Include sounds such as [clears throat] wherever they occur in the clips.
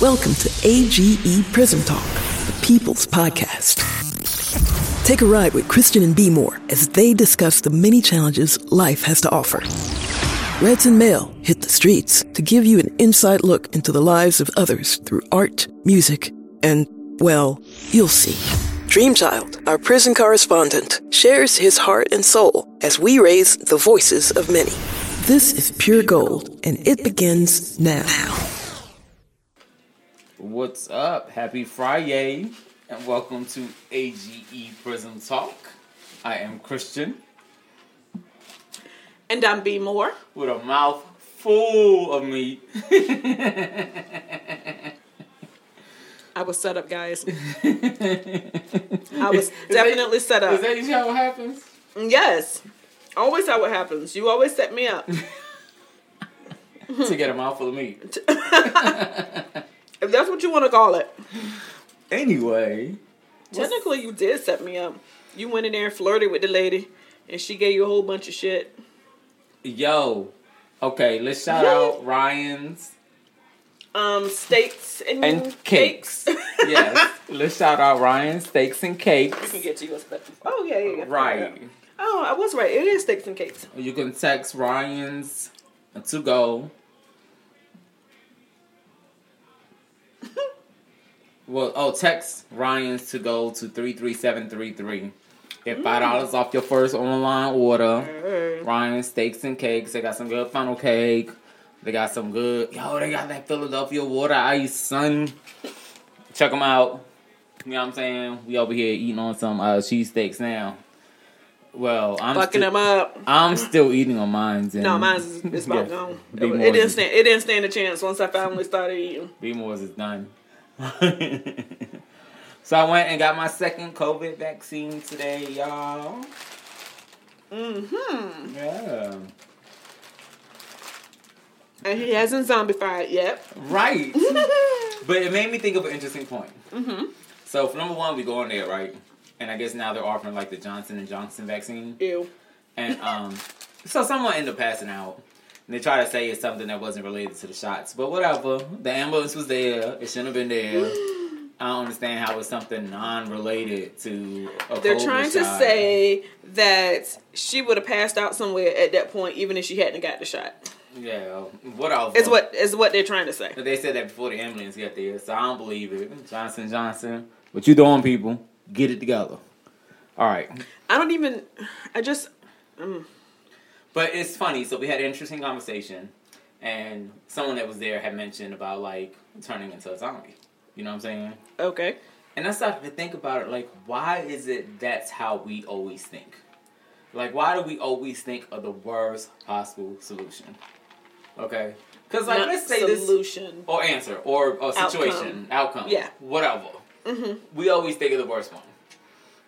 Welcome to AGE Prison Talk, the People's Podcast. Take a ride with Christian and B More as they discuss the many challenges life has to offer. Reds and Mail hit the streets to give you an inside look into the lives of others through art, music, and, well, you'll see. Dreamchild, our prison correspondent, shares his heart and soul as we raise the voices of many. This is pure gold, and it begins now. What's up? Happy Friday, and welcome to AGE Prison Talk. I am Christian And I'm B More. with a mouth full of meat. [laughs] I was set up, guys. I was [laughs] definitely set up. Is that usually how it happens? Mm, yes. Always how it happens. You always set me up. [laughs] to get a mouthful of meat. If that's what you want to call it. Anyway, Technically, you did set me up. You went in there and flirted with the lady, and she gave you a whole bunch of shit. yo, okay, let's shout out Ryan's Um, steaks and, and cakes. yes, [laughs] let's shout out Ryan's Steaks and You Cakes. can get to your stuff. Oh, yeah, yeah, yeah. Right. Oh, I was right. It is steaks and cakes. You can text Ryan's to go. Well, oh, text Ryan's to go to 33733. Get $5 off your first online order. Ryan's Steaks and Cakes. They got some good funnel cake. They got some good. Yo, they got that Philadelphia water ice, son. Check them out. You know what I'm saying? We over here eating on some uh, cheesesteaks now. Well, I'm Fucking them up. I'm still eating on mine. No, mine's is, [laughs] is about Yeah. gone. It, it didn't stand. It didn't stand a chance once I finally started eating. B More's is done. [laughs] so I went and got my second COVID vaccine today, y'all. Mm-hmm. Yeah. And he hasn't zombified yet. Right. [laughs] but it made me think of an interesting point. Mm-hmm. So for number one, we go in there, right? And I guess now they're offering like the Johnson and Johnson vaccine. Ew. And um, so someone ended up passing out. And they try to say it's something that wasn't related to the shots. But whatever. The ambulance was there. It shouldn't have been there. I don't understand how it's something non-related to a They're trying to say that she would have passed out somewhere at that point, even if she hadn't got the shot. Yeah, whatever. Is what is what they're trying to say. But they said that before the ambulance got there, so I don't believe it. Johnson Johnson. What you doing, people? Get it together. All right. I don't even. I just. Um, But it's funny. So we had an interesting conversation, and someone that was there had mentioned about like turning into a zombie. You know what I'm saying? Okay. And I started to think about it. Like, why is it that's how we always think? Like, why do we always think of the worst possible solution? Okay. Because like, Not let's say this solution. or answer or a situation outcome, Yeah. whatever. Mhm. We always think of the worst one.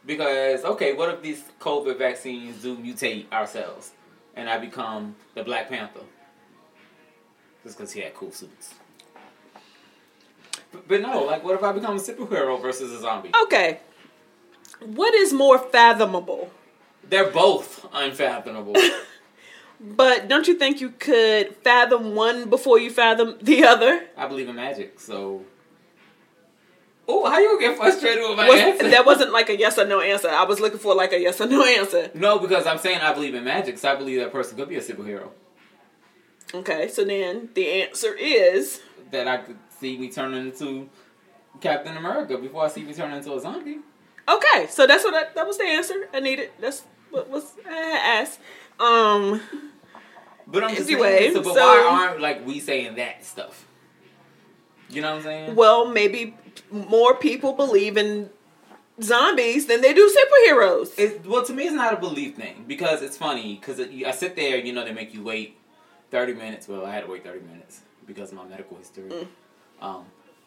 Because okay, what if these COVID vaccines do mutate ourselves, and I become the Black Panther? Just because he had cool suits. But, but no, like, what if I become a superhero versus a zombie? Okay. What is more fathomable? They're both unfathomable. [laughs] But don't you think you could fathom one before you fathom the other? I believe in magic, so. Oh, how you get frustrated with my Was, answer? that wasn't like a yes or no answer. I was looking for like a yes or no answer. No, because I'm saying I believe in magic, so I believe that person could be a superhero. Okay, so then the answer is That I could see me turning into Captain America before I see me turn into a zombie. okay. So that's what I, that was the answer I needed. That's what was I asked. Um, But I'm just Anyway, saying, so, but so- why aren't like we saying that stuff? You know what I'm saying? well, maybe more people believe in zombies than they do superheroes. It, well, to me, it's not a belief thing because it's funny because I sit there, you know, they make you wait thirty minutes. Well, I had to wait thirty minutes because of my medical history. Um,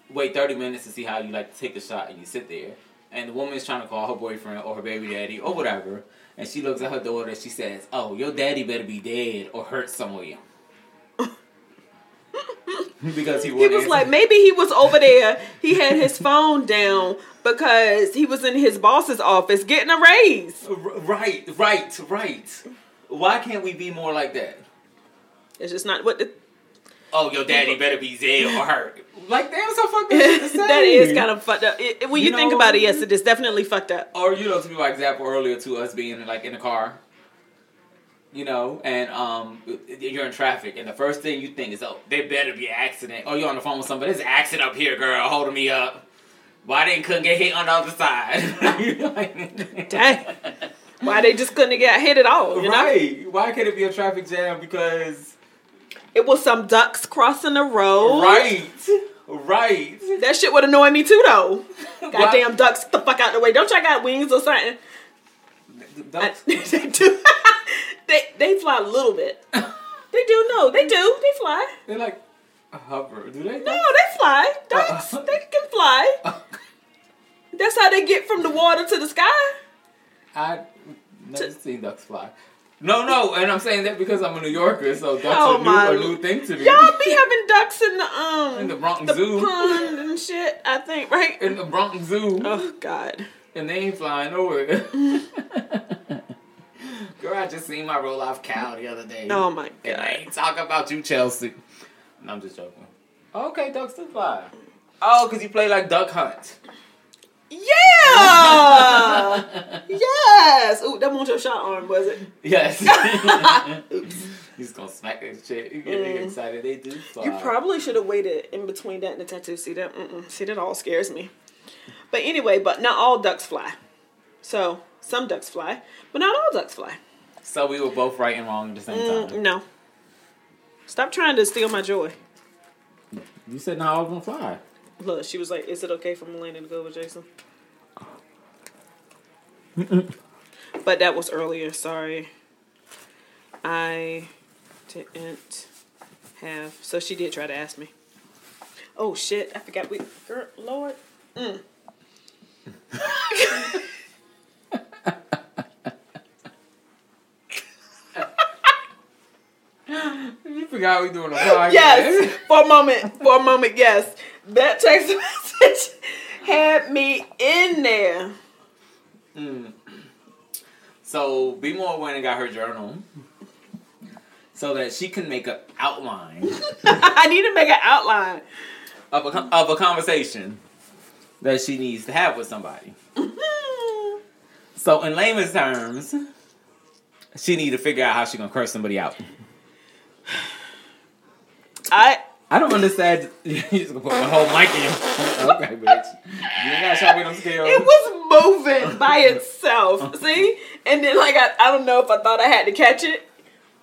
wait thirty minutes to see how you like to take the shot, and you sit there, and the woman is trying to call her boyfriend or her baby daddy or whatever, and she looks at her daughter. And she says, "Oh, your daddy better be dead or hurt somewhere." [laughs] because he, He was answer. like, maybe he was over there. He had his [laughs] phone down because he was in his boss's office getting a raise. Right, right, right. Why can't we be more like that? It's just not what the. oh, your daddy better be dead or hurt. [laughs] Like, damn, so fucked up shit to say. that is kind of fucked up. It- when you, You think about it, yes, it is definitely fucked up. or you know, to be my example earlier to us being like in the car, you know, and um, you're in traffic, and the first thing you think is, oh, there better be an accident. Oh, you're on the phone with somebody. There's an accident up here, girl, holding me up. Why they couldn't get hit on the other side? [laughs] Dang. Why they just couldn't get hit at all? You know. Why can't it be a traffic jam? Because it was some ducks crossing the road. right, right. That shit would annoy me too, though. [laughs] Goddamn ducks, get the fuck out the way! Don't y'all got wings or something? I- Ducks- [laughs] they do. They they fly a little bit. They do. No, they do. They fly. They're like a hover. Do they? No, they fly. Ducks, Uh, they can fly. That's how they get from the water to the sky. I never seen ducks fly. No, no, and I'm saying that because I'm a New Yorker, so ducks Oh, are new, a new thing to me. Y'all be having ducks in the um In the Bronx the Zoo. pond and shit. I think right. In the Bronx Zoo, Oh God. and they ain't flying nowhere. [laughs] Girl, I just seen my roll off cow the other day. Oh my And I God. ain't talking about you, Chelsea. No, I'm just joking. Okay, ducks do fly. Oh, because you play like duck hunt. Yeah. [laughs] yes. Ooh, that wasn't your shot arm, was it? Yes. [laughs] He's gonna smack that shit. You get nigga excited. They do fly. Mm. You probably should have waited in between that and the tattoo. See that? Mm-mm. See that all scares me. But anyway, but not all ducks fly. So some ducks fly, but not all ducks fly. So we were both right and wrong at the same time. Mm, no. Stop trying to steal my joy. You said not all of them fly. Look, she was like, "Is it okay for Melanie to go with Jason?" but that was earlier. Sorry, I didn't have. So she did try to ask me. Oh shit! I forgot. We, girl, Lord. [laughs] You forgot we doing a [laughs] podcast. Yes, for a moment. For a moment, yes. That text [laughs] message had me in there. Mm. So B More went and got her journal. So that she can make an outline [laughs] I need to make an outline. of a, of a conversation that she needs to have with somebody. Mm-hmm. So in layman's terms, she need to figure out how she gonna curse somebody out. I I don't understand. [laughs] You just gonna put my whole mic in. [laughs] Okay, bitch. You ain't gotta them skills. it was moving by [laughs] itself. See? And then like I, I don't know if I thought I had to catch it.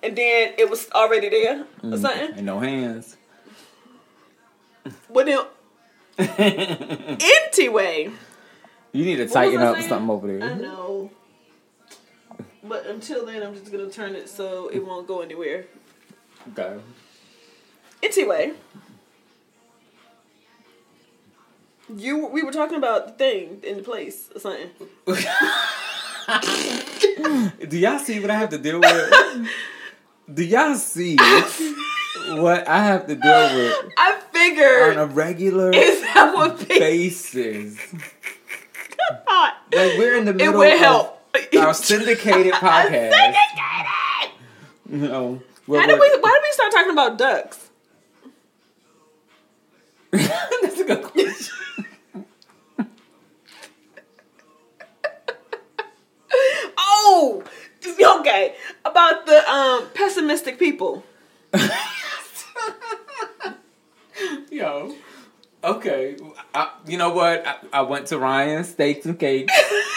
And then it was already there or mm, something. and no hands. But then anyway. You need to What tighten up saying? something over there. I know. But until then I'm just gonna turn it so it won't go anywhere. Okay. Anyway. You we were talking about the thing in the place or something. [laughs] Do y'all see what I have to deal with? Do y'all see what I have to deal with I figured on a regular [laughs] is that basis? Like we're in the it middle would of help. our syndicated [laughs] podcast. Syndicated! You know, How did we why did we start talking about ducks? That's [laughs] a. Oh okay. About the um pessimistic people. [laughs] Yo. Okay. I, you know what? I, I went to Ryan's Steaks and Cakes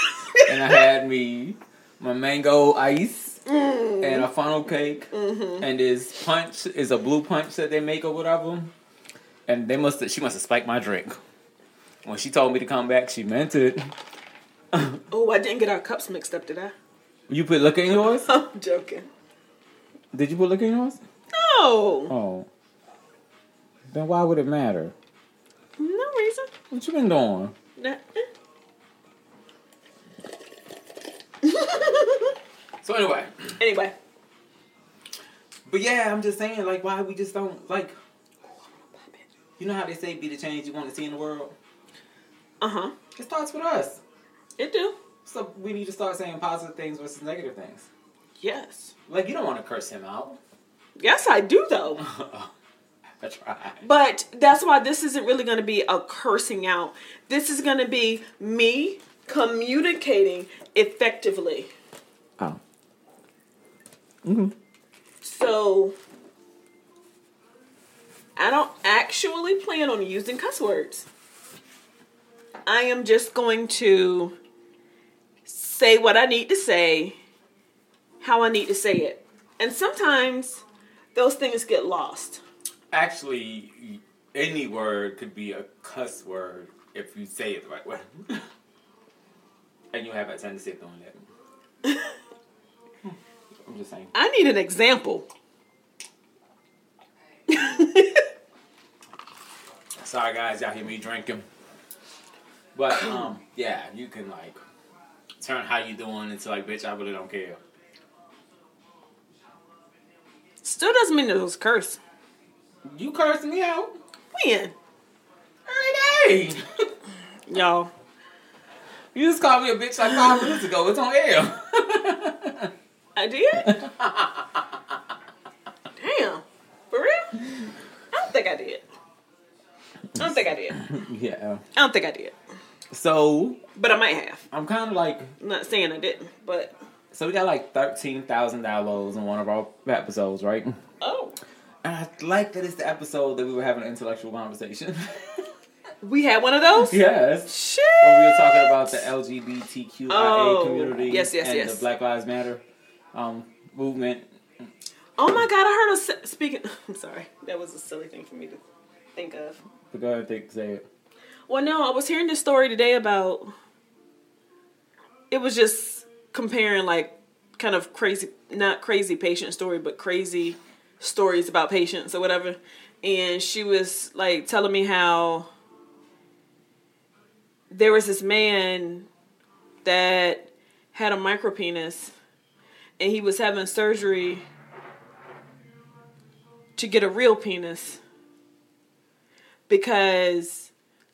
[laughs] and I had me my mango ice and a funnel cake and this punch is a blue punch that they make or whatever. And they must have, she must have spiked my drink. When she told me to come back, she meant it. [laughs] Oh, I didn't get our cups mixed up, did I? You put liquor in yours? [laughs] I'm joking. Did you put liquor in yours? No. Oh. Then why would it matter? No reason. What you been doing? [laughs] So anyway. Anyway. But yeah, I'm just saying, like, why we just don't like. You know how they say, "Be the change you want to see in the world." Uh-huh. It starts with us. It do. So we need to start saying positive things versus negative things. Yes. Like, you don't want to curse him out. Yes, I do though. [laughs] I tried. But that's why this isn't really going to be a cursing out. This is going to be me communicating effectively. Oh. Mhm. So I don't actually plan on using cuss words. I am just going to say what I need to say, how I need to say it. And sometimes those things get lost. Actually, any word could be a cuss word if you say it the right way. [laughs] and you have a tendency of doing that. [laughs] I'm just saying. I need an example. Sorry guys, y'all hear me drinking. But um, yeah, you can like turn how you doing into like, bitch, I really don't care. Still doesn't mean that it was a curse. You cursing me out When? every day. [laughs] Y'all. you just called me a bitch like five minutes ago. It's on air. I did? [laughs] Damn. For real? I don't think I did. I don't think I did. [laughs] yeah. I don't think I did. So But I might have. I'm kind of like, I'm not saying I didn't, but so we got like thirteen thousand downloads on one of our episodes, right? oh. And I like that it's the episode that we were having an intellectual conversation. [laughs] We had one of those? yes. Shit. When we were talking about the LGBTQIA Oh, community yes, yes, and yes. the Black Lives Matter um, movement. Oh my god, I heard a speaking. [laughs] I'm sorry, that was a silly thing for me to think of. But go ahead say it. Well, no, I was hearing this story today about. It was just comparing like kind of crazy, not crazy patient story, but crazy stories about patients or whatever. And she was like telling me how there was this man that had a micro penis and he was having surgery to get a real penis because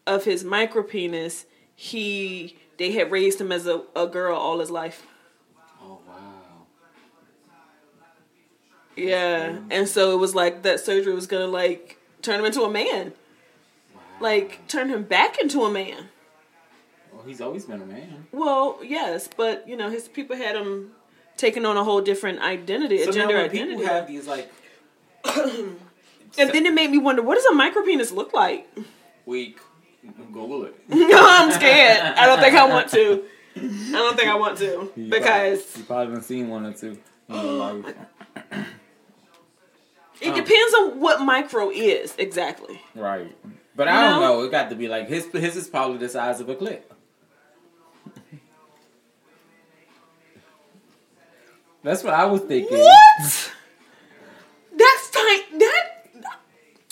of his micro penis he they had raised him as a, a girl all his life. Oh, wow. yeah and so it was like that surgery was gonna like turn him into a man. Like turn him back into a man. Well, he's always been a man. well yes but you know his people had him taking on a whole different identity a So now gender when identity. people have these, like, and then it made me wonder what does a micro penis look like weak, Google it. [laughs] no i'm scared i don't think i want to i don't think i want to because You probably haven't seen one or two. [clears throat] It um, depends on what micro is exactly. Right. But I don't know? know. It got to be like his. His is probably the size of a clip. [laughs] That's what I was thinking. What? That's tight. That.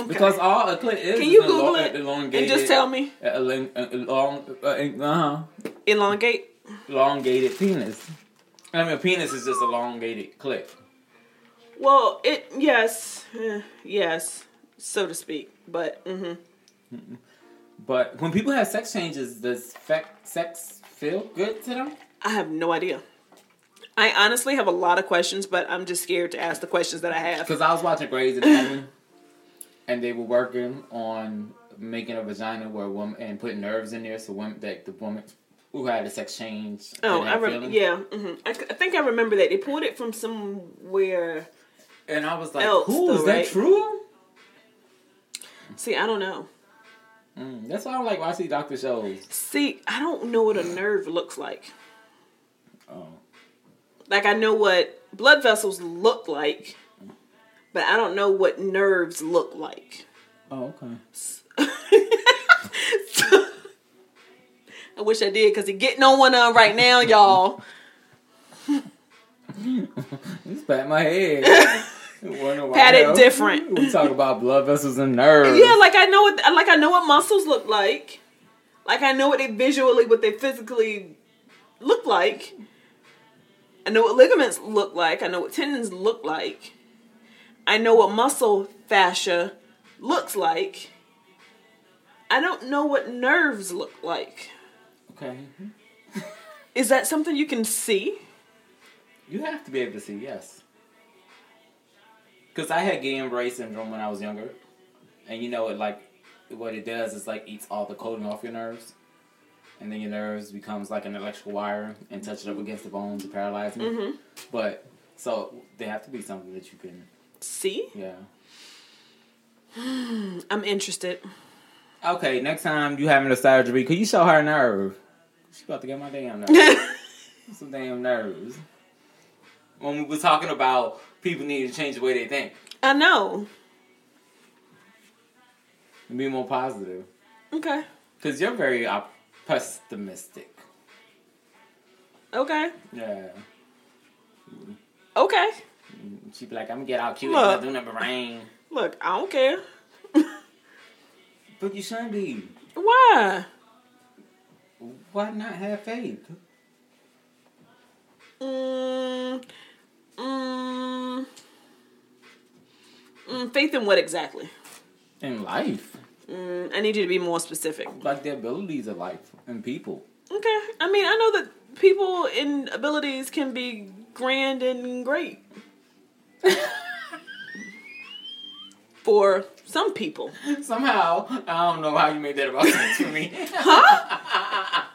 Okay. Because all a clip is Can you is Google elong- it elongated, and just tell me? elong- long, uh huh, Elongate. elongated penis. I mean, a penis is just elongated clip. Well, it yes, eh, yes, so to speak. But hmm But when people have sex changes, does fe- sex feel good to them? I have no idea. I honestly have a lot of questions, but I'm just scared to ask the questions that I have. Because I was watching Grey's Anatomy, [laughs] and they were working on making a vagina where a woman and putting nerves in there so women that the woman who had a sex change. Oh, I have rem- feelings. yeah. hmm I, I think I remember that they pulled it from somewhere. And I was like, Else, "Who is though, that right? true?" See, I don't know. Mm, that's why I don't like watching doctor shows. See, I don't know what a nerve looks like. Oh. Like I know what blood vessels look like, but I don't know what nerves look like. Oh, okay. [laughs] I wish I did because he's getting on one of 'em right now, y'all. [laughs] Just pat my head. Pat [laughs] it different. We talk about blood vessels and nerves. Yeah, like I know what like I know what muscles look like. Like I know what they visually, what they physically look like. I know what ligaments look like. I know what tendons look like. I know what muscle fascia looks like. I don't know what nerves look like. Okay. Is that something you can see? You have to be able to see, yes. Because I had Guillain-Barré syndrome when I was younger. and you know it like what it does is like eats all the coating off your nerves, and then your nerves becomes like an electrical wire and touch it up against the bones to paralyze me. Mm-hmm. But so there have to be something that you can, See, yeah. [sighs] I'm interested. Okay, next time you having a surgery, could you show her nerve? She about to get my damn nerves. [laughs] Some damn nerves. When we were talking about people need to change the way they think I know. and be more positive. Okay. Cause you're very op- pessimistic. Okay. Yeah. Okay. She be like, I'm gonna get out cute. Look. Doing nothing but rain. Look, I don't care. But you shouldn't be. Why? Why not have faith? Mm, mm, mm, faith in what exactly? In life. Mm, I need you to be more specific. Like the abilities of life and people. Okay. I mean, I know that people in abilities can be grand and great. [laughs] For some people. Somehow, I don't know how you made that about sense for me. Huh? [laughs]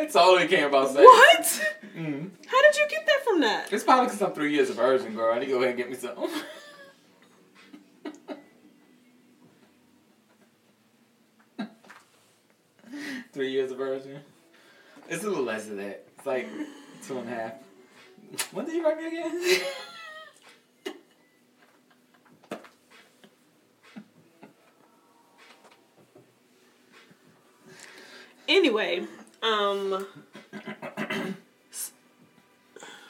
It totally came about sex. what? Mm. How did you get that from that? It's probably because I'm three years of virgin, girl. I need to go ahead and get me some. [laughs] three years of virgin. It's a little less than that. It's like two and a half. When did you write me again? Anyway, um,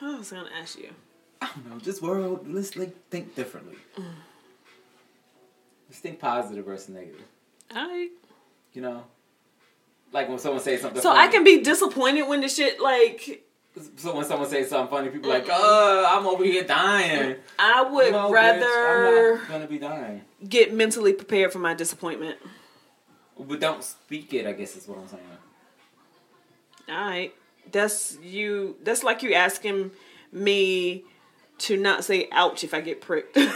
I was gonna ask you. I don't know. This world, let's like think differently. Let's think positive versus negative. Alright. You know, like when someone says something. So funny, I can be disappointed when the shit like So when someone says something funny, people like, "Oh, I'm over here dying." I would No, bitch, rather I'm not gonna be dying. get mentally prepared for my disappointment. But don't speak it. I guess is what I'm saying. Alright. That's you that's like you asking me to not say ouch if I get pricked. [laughs]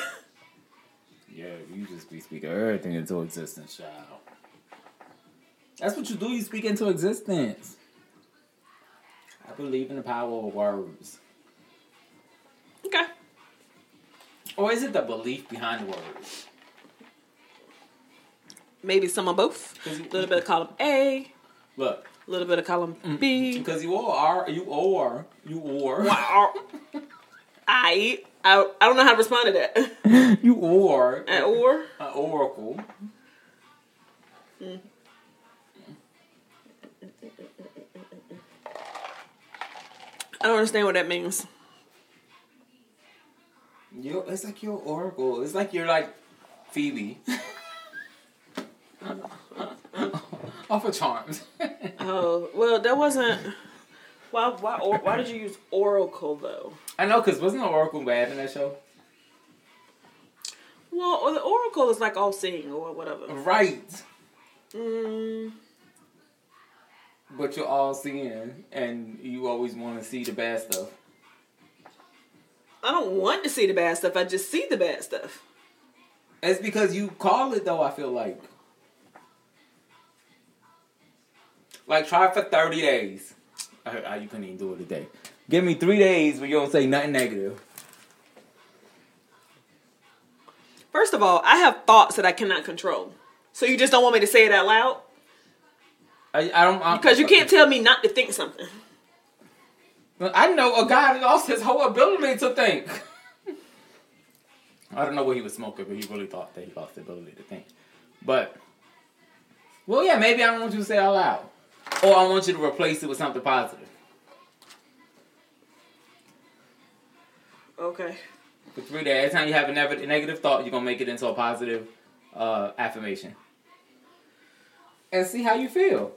Yeah, you just be speaking everything into existence, child. That's what you do. You speak into existence. I believe in the power of words. okay. Or is it the belief behind words? Maybe some of both. A little bit of column A, Look, a little bit of column mm-hmm. B. because you all are, you are, you or, I I I don't know how to respond to that. [laughs] you or An or an oracle. Mm. I don't understand what that means. You, it's like your oracle. It's like you're like Phoebe. [laughs] Off of Charmed. [laughs] Oh well, that wasn't. Why why or, why did you use oracle though? I know, cause wasn't the oracle bad in that show? Well, or the oracle is like all seeing or whatever. Right. Mm, But you're all seeing, and you always want to see the bad stuff. I don't want to see the bad stuff. I just see the bad stuff. It's because you call it, though. I feel like, like try for thirty days. I, I, ah, you couldn't even do it a day. Give me three days where you don't say nothing negative. First of all, I have thoughts that I cannot control. So you just don't want me to say it out loud I, I don't I, because you can't tell me not to think something. I know a guy that lost his whole ability to think. I don't know what he was smoking, but he really thought that he lost the ability to think. But, well, yeah, maybe I don't want you to say it out loud. Or I want you to replace it with something positive. Okay. For three days, every time you have a nev- negative thought, you're going to make it into a positive uh, affirmation. And see how you feel.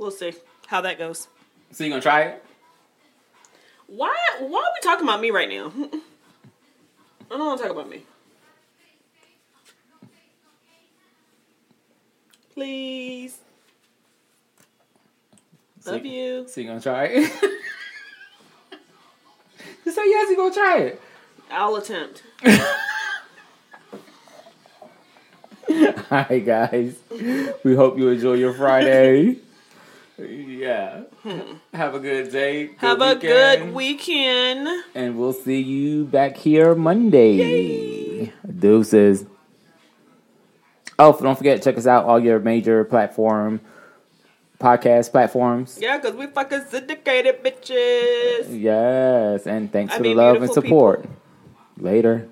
We'll see how that goes. So you to try it? Why why are we talking about me right now? [laughs] I don't want to talk about me. Please. So Love you. So you to try it? [laughs] Just say yes, you're going to try it. I'll attempt. [laughs] All right, guys. We hope you enjoy your Friday. Yeah. Have a good day. Good Have a good weekend. And we'll see you back here Monday. Deuces. Oh, don't forget, check us out all your major platform podcast platforms. Yeah, because we fucking syndicated bitches. Yes, and thanks I for the love and support. Later.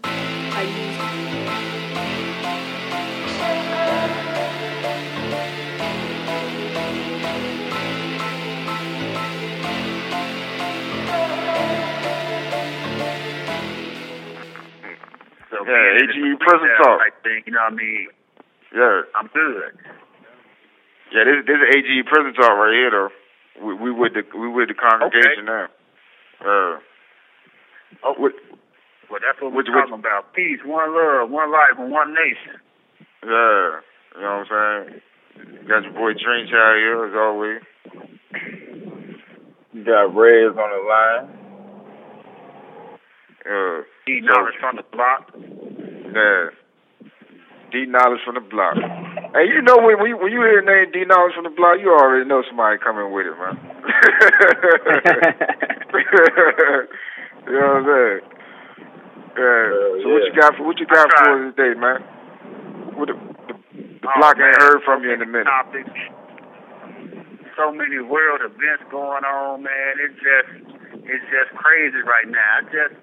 Yeah, AGE prison talk. type thing, you know what I mean? Yeah, I'm good. yeah. This this is AG prison talk right here, though. We we with the we with the congregation now. Uh, Oh, what, well, that's what we're Which- which- talking about. Peace, one love, one life, and one nation. yeah, you know what I'm saying. Got your boy Dreamchild here as always. You got Reds on the line. Uh, So- knowledge from the block. yeah. D knowledge from the block. Hey, you know when when you, when you hear the name D knowledge from the block, you already know somebody coming with it, man. [laughs] you know what I'm saying? Yeah. so what you got for what you got for us today, man? What the, the, the oh, block Oh, ain't man, heard from you in a minute. Topics. So many world events going on, man. It's just it's just crazy right now. I just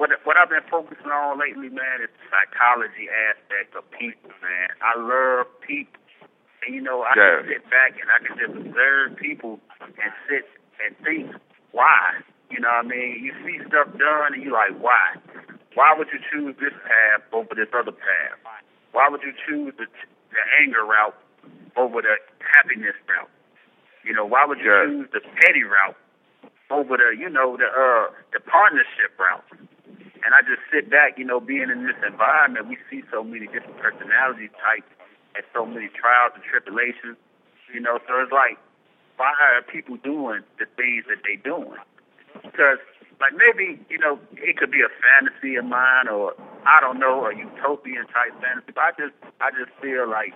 what what I've been focusing on lately, man, is the psychology aspect of people, man. I love people. And you know, I Yeah. can sit back and I can just observe people and sit and think, why? You know what I mean? You see stuff done and you like, why? Why would you choose this path over this other path? Why would you choose the, the anger route over the happiness route? You know, why would you Yeah. choose the petty route over the, you know, the uh the partnership route? And I just sit back, you know, being in this environment, we see so many different personality types and so many trials and tribulations. You know, so it's like, why are people doing the things that they're doing? Because, like, maybe, you know, it could be a fantasy of mine or, I don't know, a utopian type fantasy, but I just, I just feel like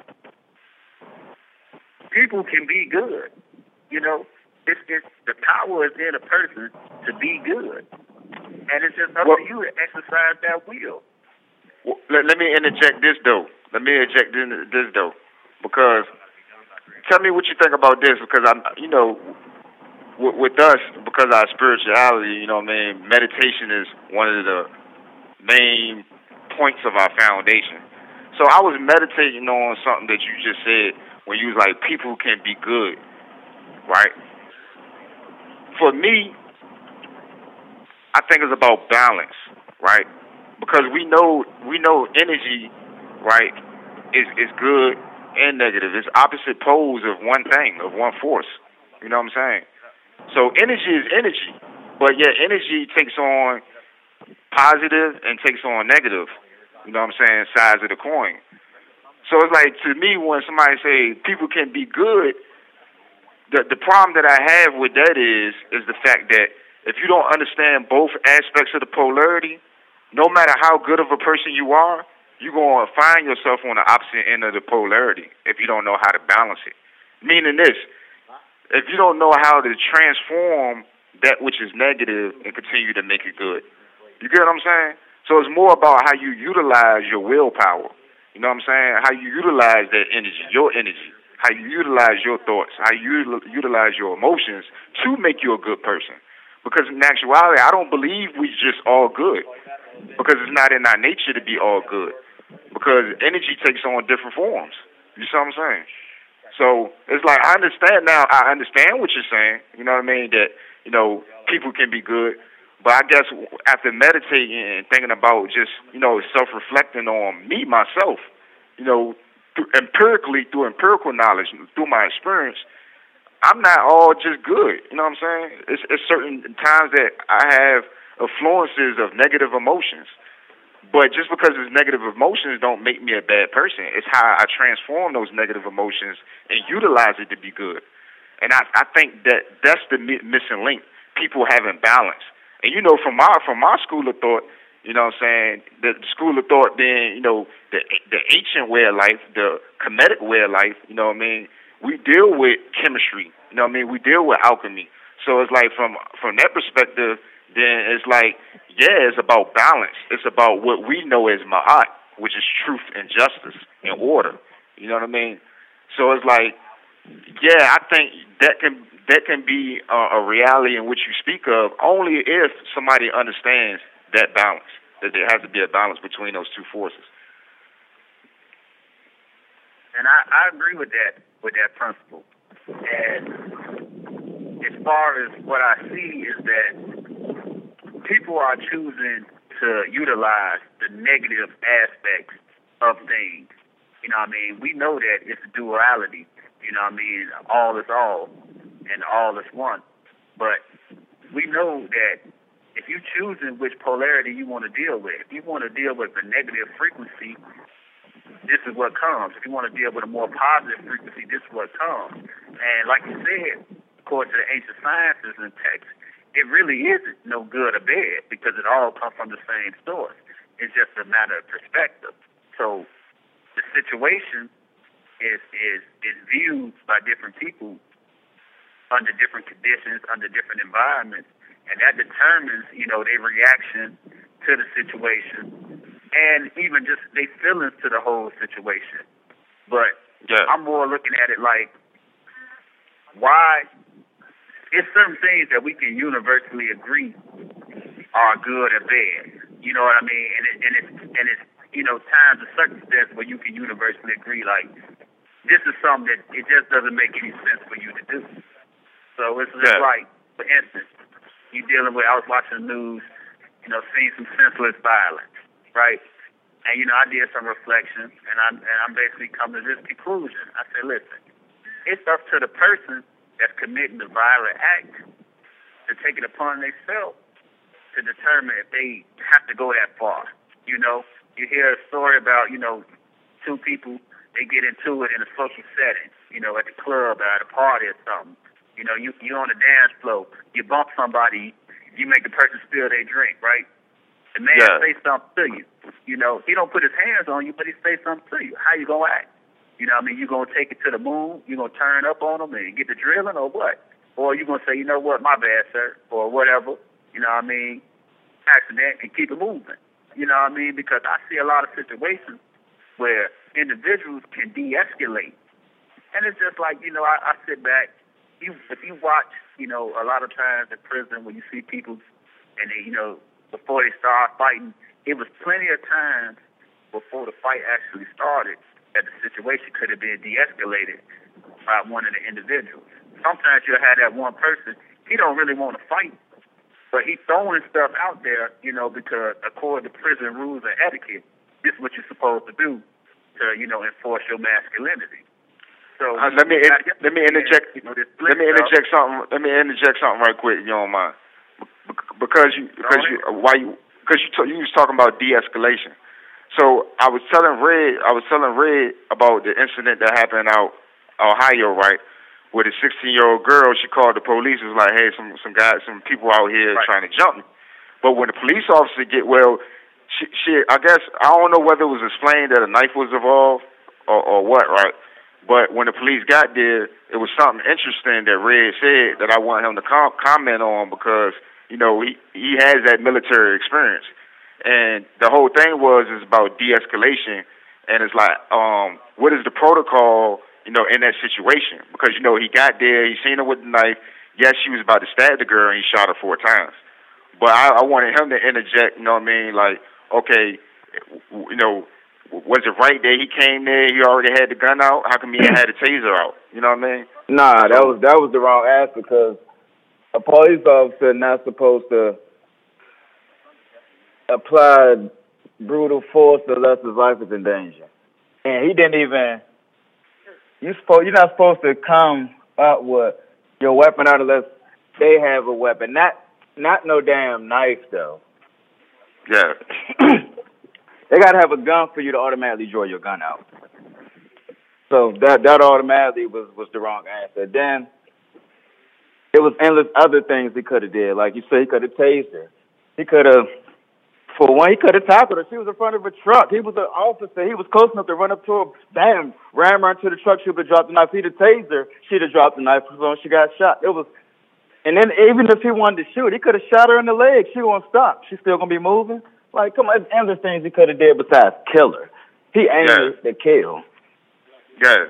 people can be good. You know, it's, it's, the power is in a person to be good. And it's just up Well- to you to exercise that will. Well, let, let me interject this though. Let me interject this, this though, because tell me what you think about this. Because I'm, you know, with, with us, because our spirituality, you know, what I mean, meditation is one of the main points of our foundation. So I was meditating on something that you just said when you was like, people can be good, right? For me, I think it's about balance, right? Because we know we know energy, right, is is good and negative. It's opposite poles of one thing, of one force. You know what I'm saying? So energy is energy, but yet energy takes on positive and takes on negative. You know what I'm saying? Sides of the coin. So it's like to me when somebody say people can be good, the the problem that I have with that is is the fact that if you don't understand both aspects of the polarity, no matter how good of a person you are, you're going to find yourself on the opposite end of the polarity if you don't know how to balance it. Meaning this, if you don't know how to transform that which is negative and continue to make it good. You get what I'm saying? So it's more about how you utilize your willpower. You know what I'm saying? How you utilize that energy, your energy. How you utilize your thoughts. How you utilize your emotions to make you a good person. Because in actuality, I don't believe we just all good. Because it's not in our nature to be all good. Because energy takes on different forms. You see what I'm saying? So it's like I understand now. I understand what you're saying. You know what I mean? That you know people can be good, but I guess after meditating and thinking about just you know self-reflecting on me myself, you know, through, empirically through empirical knowledge, through my experience, I'm not all just good. You know what I'm saying? It's, it's certain times that I have affluences of negative emotions. But just because it's negative emotions don't make me a bad person. It's how I transform those negative emotions and utilize it to be good. And I, I think that that's the missing link. People having balance. And you know, from my from my school of thought, You know what I'm saying? The, the school of thought being, you know, the the ancient way of life, the Kemetic way of life. You know what I mean? We deal with chemistry. You know what I mean? We deal with alchemy. So it's like from from that perspective, then it's like, yeah, it's about balance. It's about what we know as ma'at, which is truth and justice and order. You know what I mean? So it's like, yeah, I think that can that can be a, a reality in which you speak of only if somebody understands that balance. That there has to be a balance between those two forces. And I, I agree with that with that principle. And as far as what I see is that people are choosing to utilize the negative aspects of things. You know what I mean? We know that it's duality. You know what I mean? All is all and all is one. But we know that if you choose in which polarity you want to deal with, if you want to deal with the negative frequency, this is what comes. If you want to deal with a more positive frequency, this is what comes. And like you said, according to the ancient sciences and texts, it really isn't no good or bad because it all comes from the same source. It's just a matter of perspective. So the situation is is is viewed by different people under different conditions, under different environments, and that determines, you know, their reaction to the situation and even just their feelings to the whole situation. But yeah. I'm more looking at it like, why? It's certain things that we can universally agree are good or bad. You know what I mean? And it, and it's and it's you know times and circumstances where you can universally agree like this is something that it just doesn't make any sense for you to do. So it's just Yeah. like, for instance, you dealing with, I was watching the news, you know, seeing some senseless violence, right? And, you know, I did some reflection, and I'm, and I'm basically coming to this conclusion. I said, listen, it's up to the person that's committing the violent act to take it upon themselves to determine if they have to go that far. You know, you hear a story about, you know, two people, they get into it in a social setting, you know, at the club or at a party or something. You know, you you on the dance floor, you bump somebody, you make the person spill their drink, right? The man Yeah. say something to you. You know, he don't put his hands on you, but he say something to you. How you gonna act? You know what I mean? You gonna take it to the moon? You gonna turn up on him and get the drilling or what? Or you gonna say, you know what, my bad, sir, or whatever. You know what I mean? Accident and keep it moving. You know what I mean? Because I see a lot of situations where individuals can de-escalate, and it's just like you know, I, I sit back. You, if you watch, you know, a lot of times in prison when you see people, and they, you know, before they start fighting, it was plenty of times before the fight actually started that the situation could have been de-escalated by one of the individuals. Sometimes you'll have that one person, he don't really want to fight, but he's throwing stuff out there, you know, because according to prison rules and etiquette, this is what you're supposed to do to, you know, enforce your masculinity. So Uh, let me you let me interject. You know, Let me interject something. Let me interject something right quick. if You don't mind? Bec- Because you because you why you because you t- you was talking about de-escalation. So I was telling Red I was telling Red about the incident that happened out Ohio, right? With a 16 year old girl, she called the police. Was like, hey, some some guys, some people out here Right. trying to jump me. But when the police officer get well, she, she I guess I don't know whether it was explained that a knife was involved or, or what, right? But when the police got there, it was something interesting that Red said that I want him to com- comment on because you know he he has that military experience, and the whole thing was is about de-escalation, and it's like um what is the protocol you know in that situation because you know he got there, he seen her with the knife. Yes, she was about to stab the girl, and he shot her four times. But I, I wanted him to interject. You know what I mean? Like, okay, you know, was it right that he came there? He already had the gun out. How come he had the taser out? You know what I mean? Nah, that was that was the wrong answer because a police officer not supposed to apply brutal force unless his life is in danger. And he didn't even. You supposed you're not supposed to come up with your weapon out unless they have a weapon. Not not no damn knife though. Yeah. [clears throat] they gotta have a gun for you to automatically draw your gun out. So that that automatically was was the wrong answer. Then it was endless other things he could have did. Like you said, he could have tased her. He could have For one, he could have tackled her. She was in front of a truck. He was an officer. He was close enough to run up to her, bam, ram her into the truck. She would have dropped the knife. He'd have tased her, she'd have dropped the knife. So she got shot. It was, and then even if he wanted to shoot, he could have shot her in the leg. She won't stop. She's still gonna be moving. Like, come on, there's endless things he could have did besides kill her. He aimed Yeah. to kill. Yeah.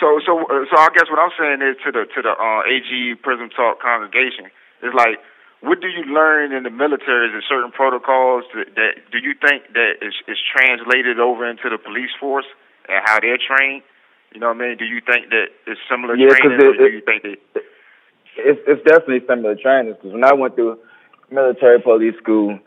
So so uh, so I guess what I'm saying is to the to the uh, AG Prism Talk congregation is like, what do you learn in the military? Is certain protocols that, that do you think that is is translated over into the police force and how they're trained? You know what I mean? Do you think that it's similar Yeah, training, it- do you think that? It's it's definitely similar trainings because when I went through military police school,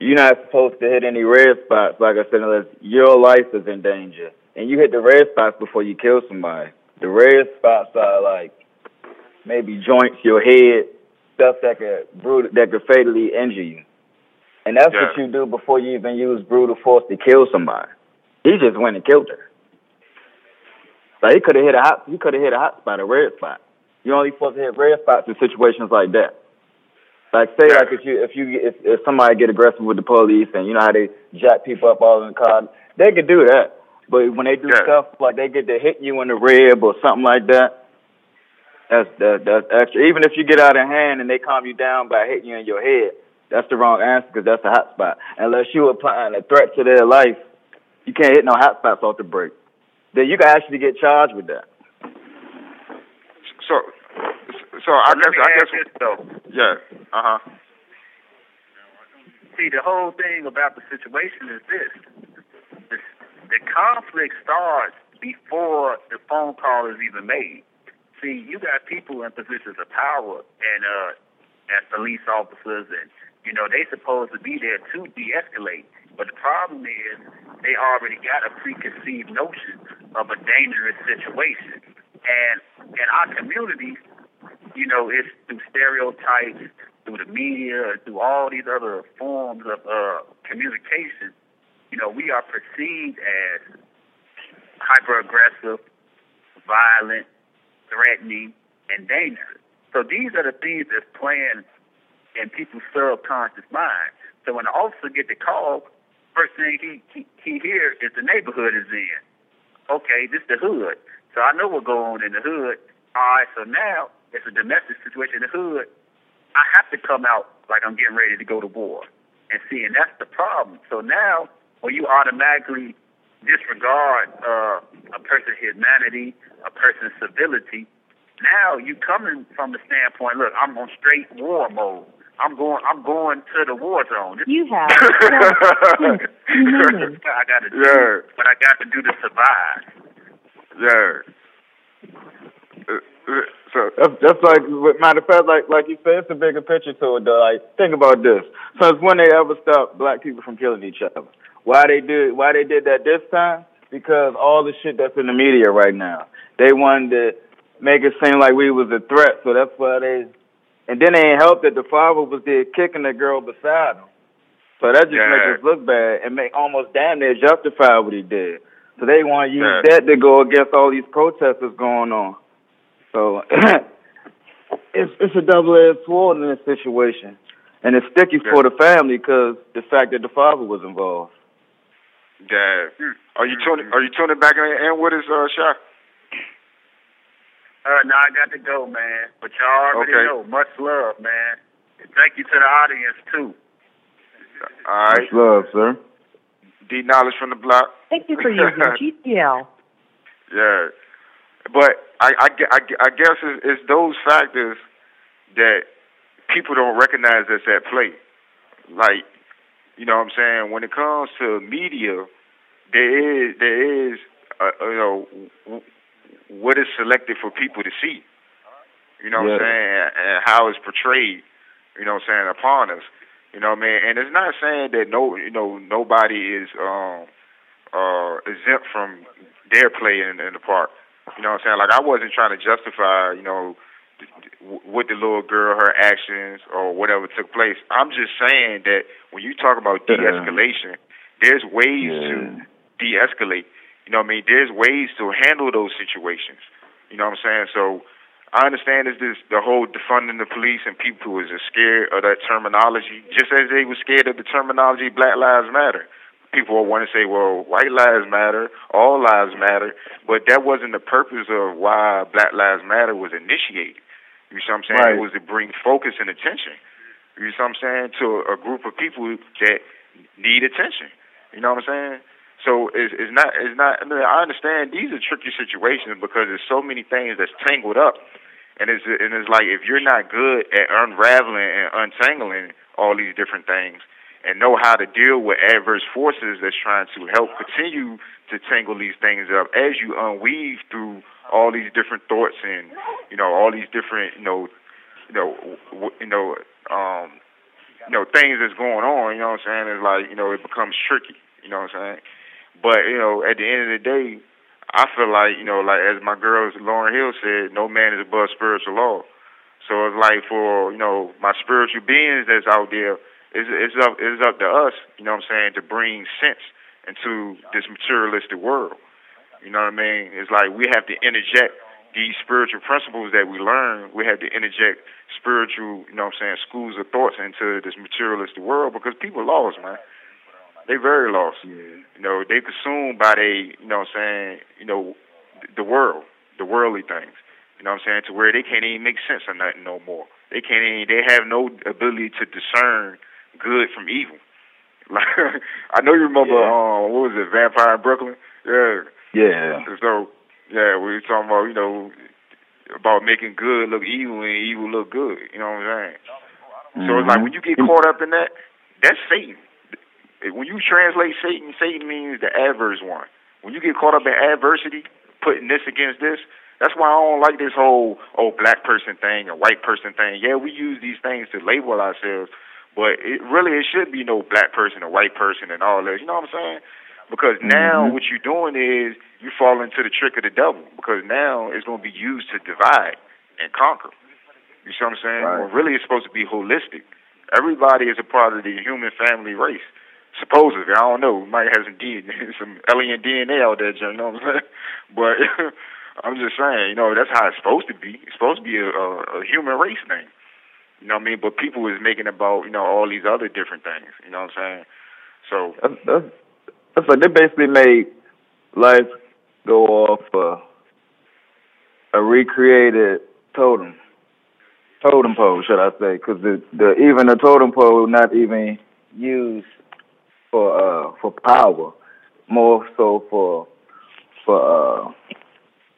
you're not supposed to hit any red spots. Like I said, unless your life is in danger, and you hit the red spots before you kill somebody. The red spots are like maybe joints, your head, stuff that could brut- that could fatally injure you, and that's what you do before you even use brutal force to kill somebody. He just went and killed her. Like he could have hit a hot, he could have hit a hot spot, a red spot. You're only supposed to hit red spots in situations like that. Like say Yeah. like if you if you if, if somebody get aggressive with the police and you know how they jack people up all in the car, they could do that. But when they do Yeah. stuff like they get to hit you in the rib or something like that, that's that, that's extra. Even if you get out of hand and they calm you down by hitting you in your head, that's the wrong answer because that's a hot spot. Unless you applying a threat to their life, you can't hit no hot spots off the break. Then you can actually get charged with that. So so I Let guess me I ask guess this though. yeah. Uh huh. See, the whole thing about the situation is this: the, the conflict starts before the phone call is even made. See, you got people in positions of power and uh, as police officers, and you know they supposed to be there to de-escalate. But the problem is they already got a preconceived notion of a dangerous situation, and in our communities, you know, it's through stereotypes, through the media, through all these other forms of uh, communication. You know, we are perceived as hyper aggressive, violent, threatening, and dangerous. So these are the things that's playing in people's subconscious mind. So when the officer get the call, first thing he he, he hears is the neighborhood is in. Okay, this the hood. So I know what going on in the hood. All right, so now it's a domestic situation in the hood. I have to come out like I'm getting ready to go to war. And see, and that's the problem. So now when you automatically disregard uh, a person's humanity, a person's civility, now you coming from the standpoint, look, I'm on straight war mode. I'm going I'm going to the war zone. You have one minute remaining. what I gotta do Yeah. what I got to do to survive. Yeah. Uh, uh, so That's, that's like, matter of fact, like like you said, it's a bigger picture to it. Though. Like, think about this: since when they ever stopped black people from killing each other? Why they did why they did that this time? Because all the shit that's in the media right now, they wanted to make it seem like we was a threat. So that's why they. And then they ain't helped that the father was there kicking the girl beside him. So that just Yeah. make us look bad and make almost damn near justify what he did. So they want to use Yeah. that to go against all these protests that's going on. So [clears throat] it's it's a double edged sword in this situation, and it's sticky for the family because the fact that the father was involved. Yeah. Are you tuning are you tuning back in, in with us, uh Shy? Uh, no, I got to go, man. But y'all already Okay. know. Much love, man. And thank you to the audience too. All right. Much love, sir. D knowledge from the block. Thank you for using [laughs] GTL. Yeah, but I I, I, I guess it's, it's those factors that people don't recognize that's at play. Like, you know what I'm saying? When it comes to media, there is there is uh, you know what is selected for people to see. You know what I'm saying? And how it's portrayed. You know what I'm saying upon us. You know what I mean? And it's not saying that no, you know, nobody is um uh exempt from their play in, in the park. You know what I'm saying? Like I wasn't trying to justify, you know, th- th- with the little girl, her actions or whatever took place. I'm just saying that when you talk about de-escalation, there's ways to Yeah. De-escalate. You know what I mean? There's ways to handle those situations. You know what I'm saying? So I understand is this the whole defunding the police and people is scared of that terminology, just as they were scared of the terminology Black Lives Matter. People will want to say, well, white lives matter, all lives matter, but that wasn't the purpose of why Black Lives Matter was initiated. You see what I'm saying? Right. It was to bring focus and attention. You see what I'm saying? To a group of people that need attention. You know what I'm saying? So it's, it's not it's not. I, mean, I understand these are tricky situations because there's so many things that's tangled up, and it's and it's like if you're not good at unraveling and untangling all these different things, and know how to deal with adverse forces that's trying to help continue to tangle these things up as you unweave through all these different thoughts and you know all these different you know you know w- you know um you know things that's going on. You know what I'm saying? It's like you know it becomes tricky. You know what I'm saying? But you know at the end of the day, I feel like you know like as my girls Lauryn Hill said, no man is above spiritual law. So it's like for you know my spiritual beings that's out there, it's it's up it's up to us. You know what I'm saying to bring sense into this materialistic world. You know what I mean? It's like we have to interject these spiritual principles that we learn. We have to interject spiritual, you know what I'm saying, schools of thoughts into this materialistic world because people lost, man. They very lost. Yeah. You know, they consumed by they, you know what I'm saying, you know, the world, the worldly things. You know what I'm saying? To where they can't even make sense of nothing no more. They can't even they have no ability to discern good from evil. [laughs] Like I know you remember Yeah. um what was it, Vampire in Brooklyn? Yeah. Yeah. So yeah, we were talking about, you know, about making good look evil and evil look good. You know what I'm saying? So it's like when you get caught up in that, that's Satan. When you translate Satan, Satan means the adverse one. When you get caught up in adversity, putting this against this, that's why I don't like this whole oh black person thing or white person thing. Yeah, we use these things to label ourselves, but it really it should be no black person or white person and all this. You know what I'm saying? Because now Mhm. what you're doing is you fall into the trick of the devil. Because now it's going to be used to divide and conquer. You see what I'm saying? Right. Well, really, it's supposed to be holistic. Everybody is a part of the human family race. Supposedly, I don't know. Might have some DNA, [laughs] some alien DNA out there, you know what I'm saying? [laughs] But [laughs] I'm just saying, you know, that's how it's supposed to be. It's supposed to be a, a, a human race thing. You know what I mean? But people is making about, you know, all these other different things. You know what I'm saying? So, That's, that's, that's like they basically made life go off uh, a recreated totem, totem pole, should I say? Because the the even the totem pole not even used for uh for power, more so for for uh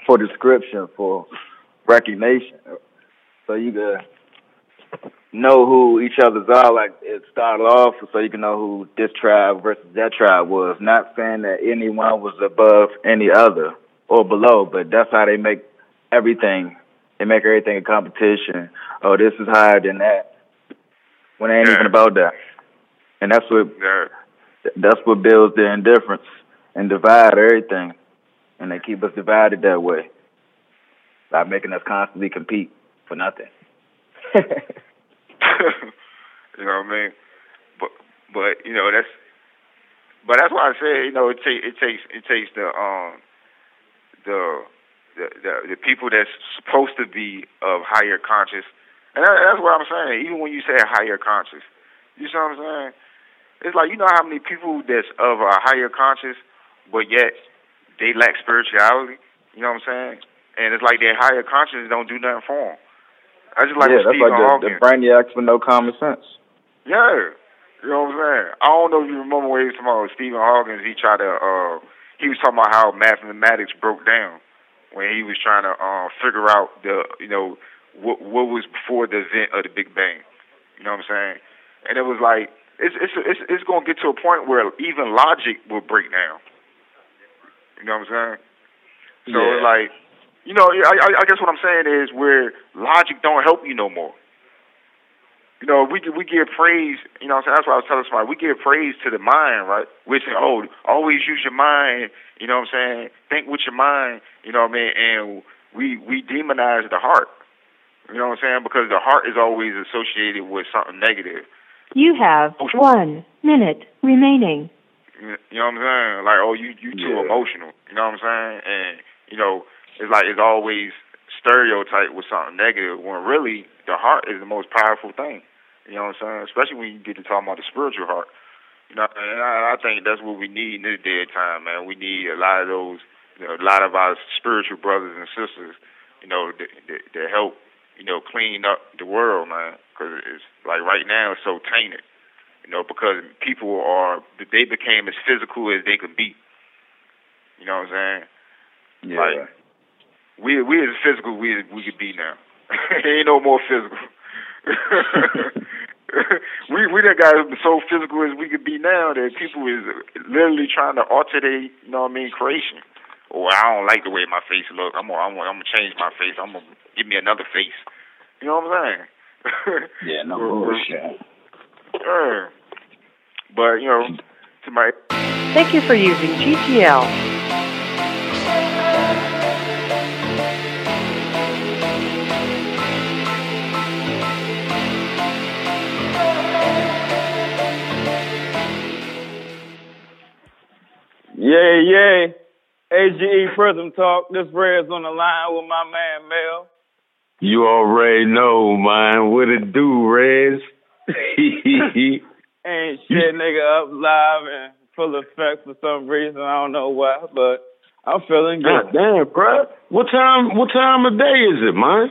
for description, for recognition. So you can know who each other's are. Like it started off, so you can know who this tribe versus that tribe was. Not saying that anyone was above any other or below, but that's how they make everything. They make everything a competition. Oh, this is higher than that. When it ain't Yeah. even about that. And that's what yeah. That's what builds the indifference and divide everything. And they keep us divided that way. By making us constantly compete for nothing. [laughs] you know what I mean? But but you know that's but that's why I say you know it take it takes it takes the um the the the, the people that's supposed to be of higher conscious, and that, that's what I'm saying. Even when you say higher conscious, you see what I'm saying? It's like you know how many people that's of a higher conscious, but yet they lack spirituality. You know what I'm saying? And it's like their higher conscious don't do nothing for them. I just like yeah, that's like the, the brainiacs with no common sense. Yeah. You know what I'm saying? I don't know if you remember when he was talking about Stephen Hawkins, he tried to uh he was talking about how mathematics broke down when he was trying to uh figure out the you know, what what was before the event of the Big Bang. You know what I'm saying? And it was like it's it's it's it's gonna get to a point where even logic will break down. You know what I'm saying? So Yeah. like you know, I, I I guess what I'm saying is where logic don't help you no more. You know, we we give praise. You know, what I'm saying? that's what I was telling somebody. We give praise to the mind, right? We say, "Oh, always use your mind." You know what I'm saying? Think with your mind. You know what I mean? And we we demonize the heart. You know what I'm saying? Because the heart is always associated with something negative. You have one minute remaining. You you know what I'm saying? Like, oh, you you too Yeah. emotional. You know what I'm saying? And you know, it's like it's always stereotyped with something negative when really the heart is the most powerful thing. You know what I'm saying? Especially when you get to talking about the spiritual heart. You know, and I, I think that's what we need in this day and time, man. We need a lot of those, you know, a lot of our spiritual brothers and sisters, you know, to, to, to help, you know, clean up the world, man. Because it's like right now it's so tainted, you know, because people are they became as physical as they could be. You know what I'm saying? Yeah. Like, we we as physical we we could be now. [laughs] Ain't no more physical. [laughs] we we that guys so physical as we could be now that people is literally trying to alter their you know what I mean creation. Or I don't like the way my face look. I'm gonna I'm gonna, I'm gonna change my face. I'm gonna give me another face. You know what I'm saying? [laughs] Yeah, no We're- we're- bullshit. Yeah. But you know, to my Thank you for using GTL. Yeah, yeah. AGE Prism Talk. This Red's on the line with my man Mel. You already know, man. What it do, Rez? [laughs] Ain't shit, nigga, up live and full effect for some reason. I don't know why, but I'm feeling God good. damn, bro. What time? What time of day is it, man?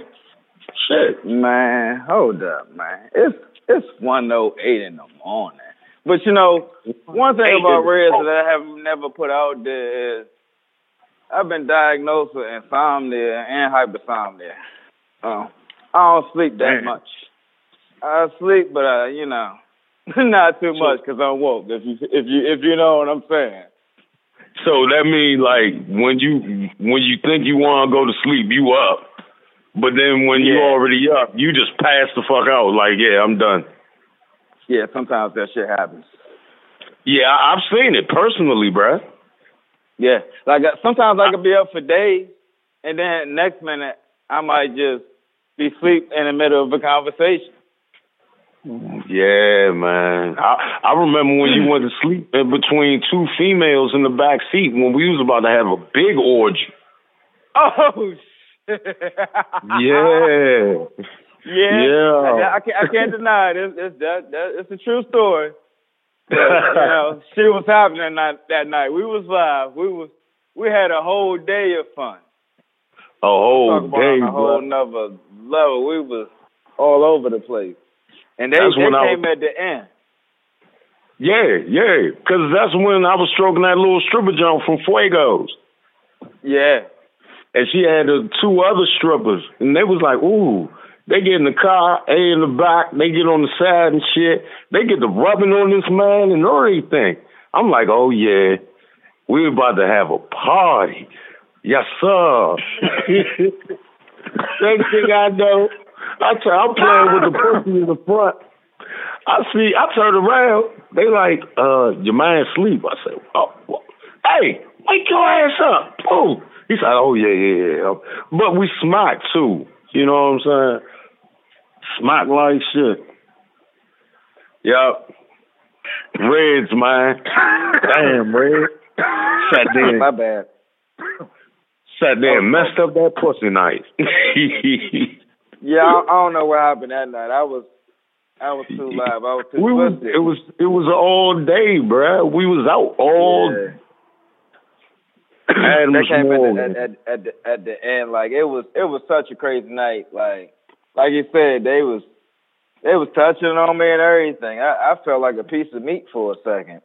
Shit. Man, hold up, man. It's it's one oh eight in the morning. But you know, one thing about Reds that I have never put out there is I've been diagnosed with insomnia and hypersomnia. Uh, I don't sleep that much. I sleep, but uh, you know, [laughs] not too much because I'm woke. If you if you if you know what I'm saying. So that means like when you when you think you want to go to sleep, you up. But then when you already up, you just pass the fuck out. Like, yeah, I'm done. Yeah, sometimes that shit happens. Yeah, I- I've seen it personally, bruh. Yeah, like uh, sometimes I could be up for days, and then next minute I might just be asleep in the middle of a conversation. Yeah, man. I I remember when you [clears throat] went to sleep in between two females in the back seat when we was about to have a big orgy. Oh shit! [laughs] Yeah. yeah, Yeah. I, I can't I can't deny it. It's, it's that, that it's a true story. [laughs] But, you know, shit was happening that that night. We was live. We was we had a whole day of fun. A whole day, a whole bro. nother level. We was all over the place, and they That's they came was- at the end. Yeah, yeah. Because that's when I was stroking that little stripper jump from Fuegos. Yeah. And she had the two other strippers. And they was like, ooh, they get in the car, A in the back, they get on the side and shit. They get the rubbing on this man and everything. I'm like, oh, yeah, we about to have a party. Yes, sir. [laughs] Next thing I know, I t- I'm playing with the person in the front. I see, I turn around. They like, uh, your man sleep. I say, oh, wha- hey, wake your ass up. Boom. He said, oh, yeah, yeah, yeah. But we smart, too. You know what I'm saying? Smack like shit. Yup. Reds, man. Damn, Red. Sat [laughs] there, My bad. sat there and messed up that pussy night. [laughs] Yeah, I, I don't know what happened that night. I was, I was too live. I was too we was, it was it was all day, bruh. We was out all Yeah. They came in morning. at, at, at, the, at the end. Like it was, it was such a crazy night. Like, like you said, they was, they was touching on me and everything. I, I felt like a piece of meat for a second.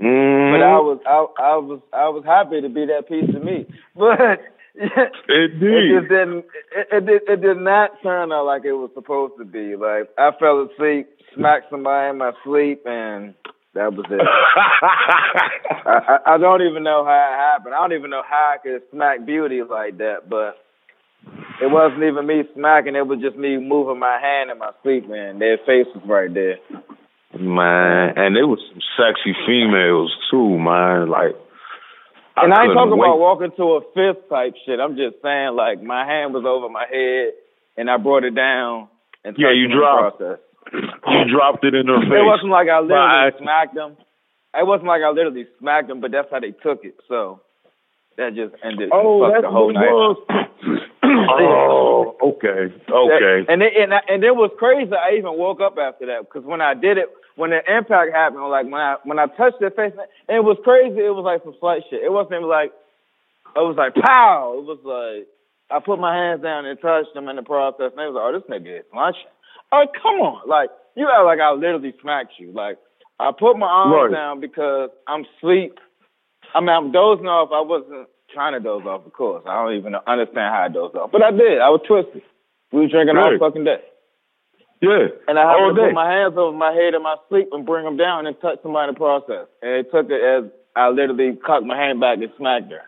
Mhm. But I was, I, I was, I was happy to be that piece of meat. [laughs] But [laughs] it Indeed. just didn't, it, it did, it did not turn out like it was supposed to be. Like I fell asleep, smacked somebody in my sleep, and that was it. [laughs] I, I, I don't even know how it happened. I don't even know how I could smack beauty like that, but it wasn't even me smacking. It was just me moving my hand in my sleep, and their face was right there. man, and there was some sexy females too, man. Like, And I ain't talking wait. about walking to a fifth type shit. I'm just saying, like, my hand was over my head, and I brought it down. And Yeah, you them in the dropped. process. You dropped it in her face. It wasn't like I literally smacked them. It wasn't like I literally smacked them, but that's how they took it. So that just ended. Oh, that's the whole night. [clears throat] oh, okay, okay. And it, and I, and it was crazy. I even woke up after that because when I did it, when the impact happened, like when I when I touched their face, and it was crazy. It was like some slight shit. It wasn't even like it was like pow. It was like I put my hands down and touched them in the process, and they was like, "Oh, this nigga is lunching." Oh, come on, like you act like I literally smacked you. Like I put my arms Right. down because I'm sleep. I mean, I'm dozing off. I wasn't trying to doze off, of course. I don't even understand how I dozed off, but I did. I was twisted. We were drinking all Right. fucking day. Yeah, And I all had to put my hands over my head in my sleep and bring them down and touch somebody in the process. And it took it as I literally cocked my hand back and smacked her.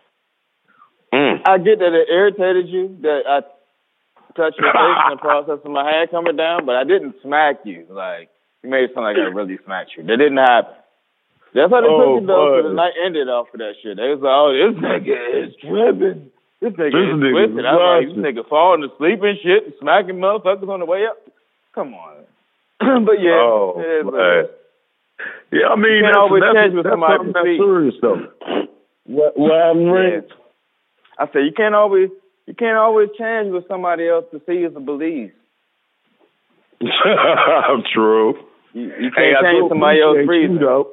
Mm. I get that it irritated you that I touched your face in the [laughs] process of my hand coming down, but I didn't smack you. Like you made it sound like I really smacked you. That didn't happen. That's how they Oh, took it though. So the night ended off of that shit. They was like, "Oh, this nigga is tripping. This nigga This is nigga twisted." I was like, "This nigga falling asleep and shit, and smacking motherfuckers on the way up." Come on. [clears throat] but yeah, Oh, it is what man. is. Yeah, I mean, You can't that's, always that's, change what that's somebody something that's serious though. [clears throat] What, what happened, Ray? Yeah. I said you can't always you can't always change what somebody else perceives or believes. [laughs] True. You, you can't Hey, change somebody else's appreciate reason. you, though.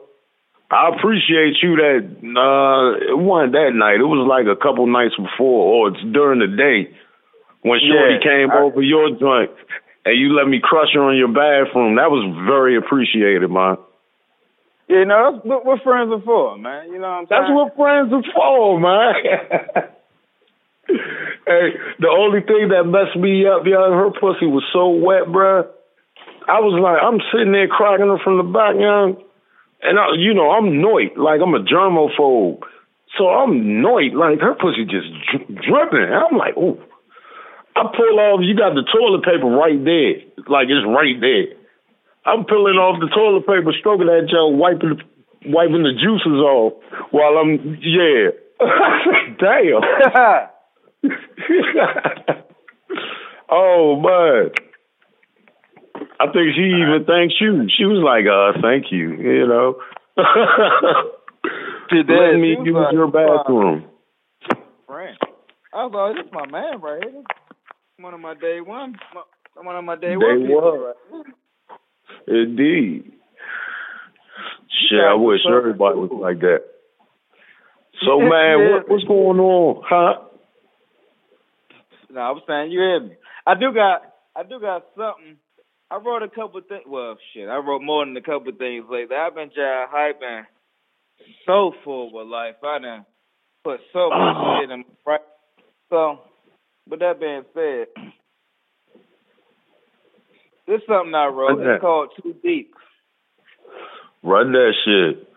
I appreciate you that uh it wasn't that night. It was like a couple nights before or it's during the day when Shorty Yeah, came I- over your joint and you let me crush her on your bathroom. That was very appreciated, man. Yeah, no, that's what, what friends are for, man. You know what I'm saying? That's what friends are for, man. [laughs] hey, the only thing that messed me up, yo, her pussy was so wet, bruh. I was like, I'm sitting there cracking her from the back, young. And I, you know, I'm noit, like I'm a germaphobe. So I'm noit, like her pussy just dri- dripping. And I'm like, ooh. I pull off, you got the toilet paper right there, like it's right there. I'm pulling off the toilet paper, stroking that gel, wiping the, wiping the juices off while I'm yeah. [laughs] Damn. [laughs] [laughs] oh man. I think she even thanks you. She was like, uh, thank you, you know. [laughs] Did. Let me use like, your bathroom. friend. I was like, this is my man right here. One of my day one, my- one of my day, Day one. people one. right. Indeed. Shit, I wish everybody was like that. So man, what, what's going on, huh? No, I was saying you hear me. I do got I do got something. I wrote a couple things. Well, shit, I wrote more than a couple things lately. I've been just hyping so full with life. I done put so much uh-huh. shit in right. So, with that being said, this is something I wrote. It's called Too Deep. Run that shit.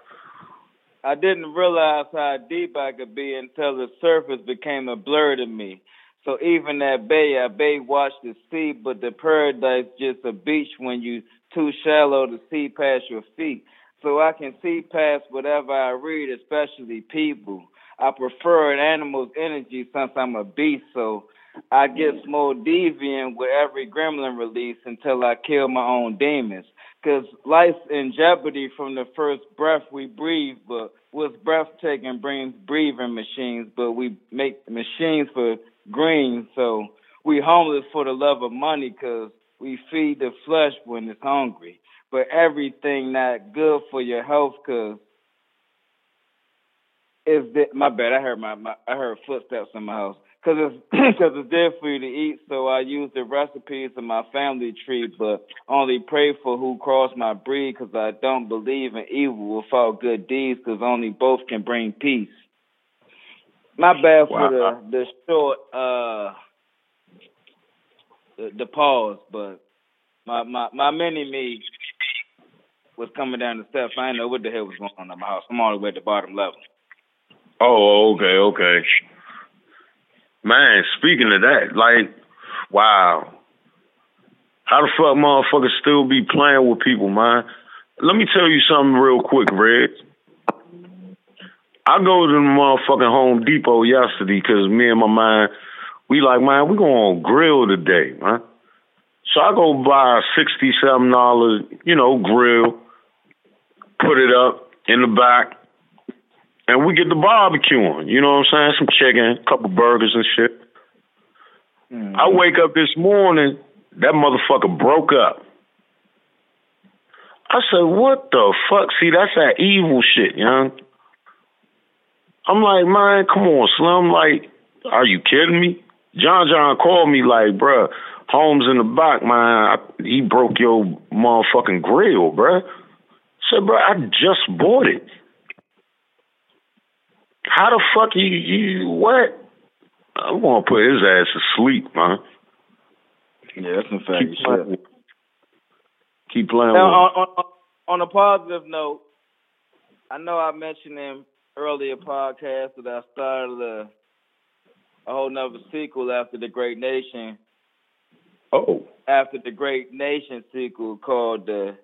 I didn't realize how deep I could be until the surface became a blur to me. So even that bay, I bay watch the sea, but the paradise just a beach when you too shallow to see past your feet. So I can see past whatever I read, especially people. I prefer an animal's energy since I'm a beast, so I get more deviant with every gremlin release until I kill my own demons. Cause life's in jeopardy from the first breath we breathe, but what's breathtaking brings breathing machines, but we make machines for green, so we homeless for the love of money, cause we feed the flesh when it's hungry. But everything not good for your health, cause is that my bad? I heard my, my I heard footsteps in my house. Cause it's [clears throat] cause it's there for you to eat, so I use the recipes of my family tree, but only pray for who cross my breed, cause I don't believe in evil without good deeds, cause only both can bring peace. My bad for Wow. the the short uh the, the pause, but my my my mini me was coming down the steps. I didn't know what the hell was going on in my house. I'm all the way at the bottom level. Oh, okay, okay. Man, speaking of that, like, wow. How the fuck motherfuckers still be playing with people, man? Let me tell you something real quick, Red. I go to the motherfucking Home Depot yesterday because me and my man, we like, man, we going to grill today, man. So I go buy a sixty-seven dollar, you know, grill, put it up in the back, and we get the barbecuing. You know what I'm saying? Some chicken, a couple burgers and shit. Mm. I wake up this morning, that motherfucker broke up. I said, what the fuck? See, that's that evil shit, young. I'm like, man, come on, Slim. Like, are you kidding me? John John called me like, bruh, Holmes in the back, man. I, he broke your motherfucking grill, bruh. I said, bruh, I just bought it. How the fuck you you what? I want to put his ass to sleep, man. Yeah, that's some fact. Keep shit. playing, keep playing Now, with on, on, on a positive note, I know I mentioned in earlier podcast that I started a, a whole nother sequel after the Great Nation. Oh. After the Great Nation sequel called the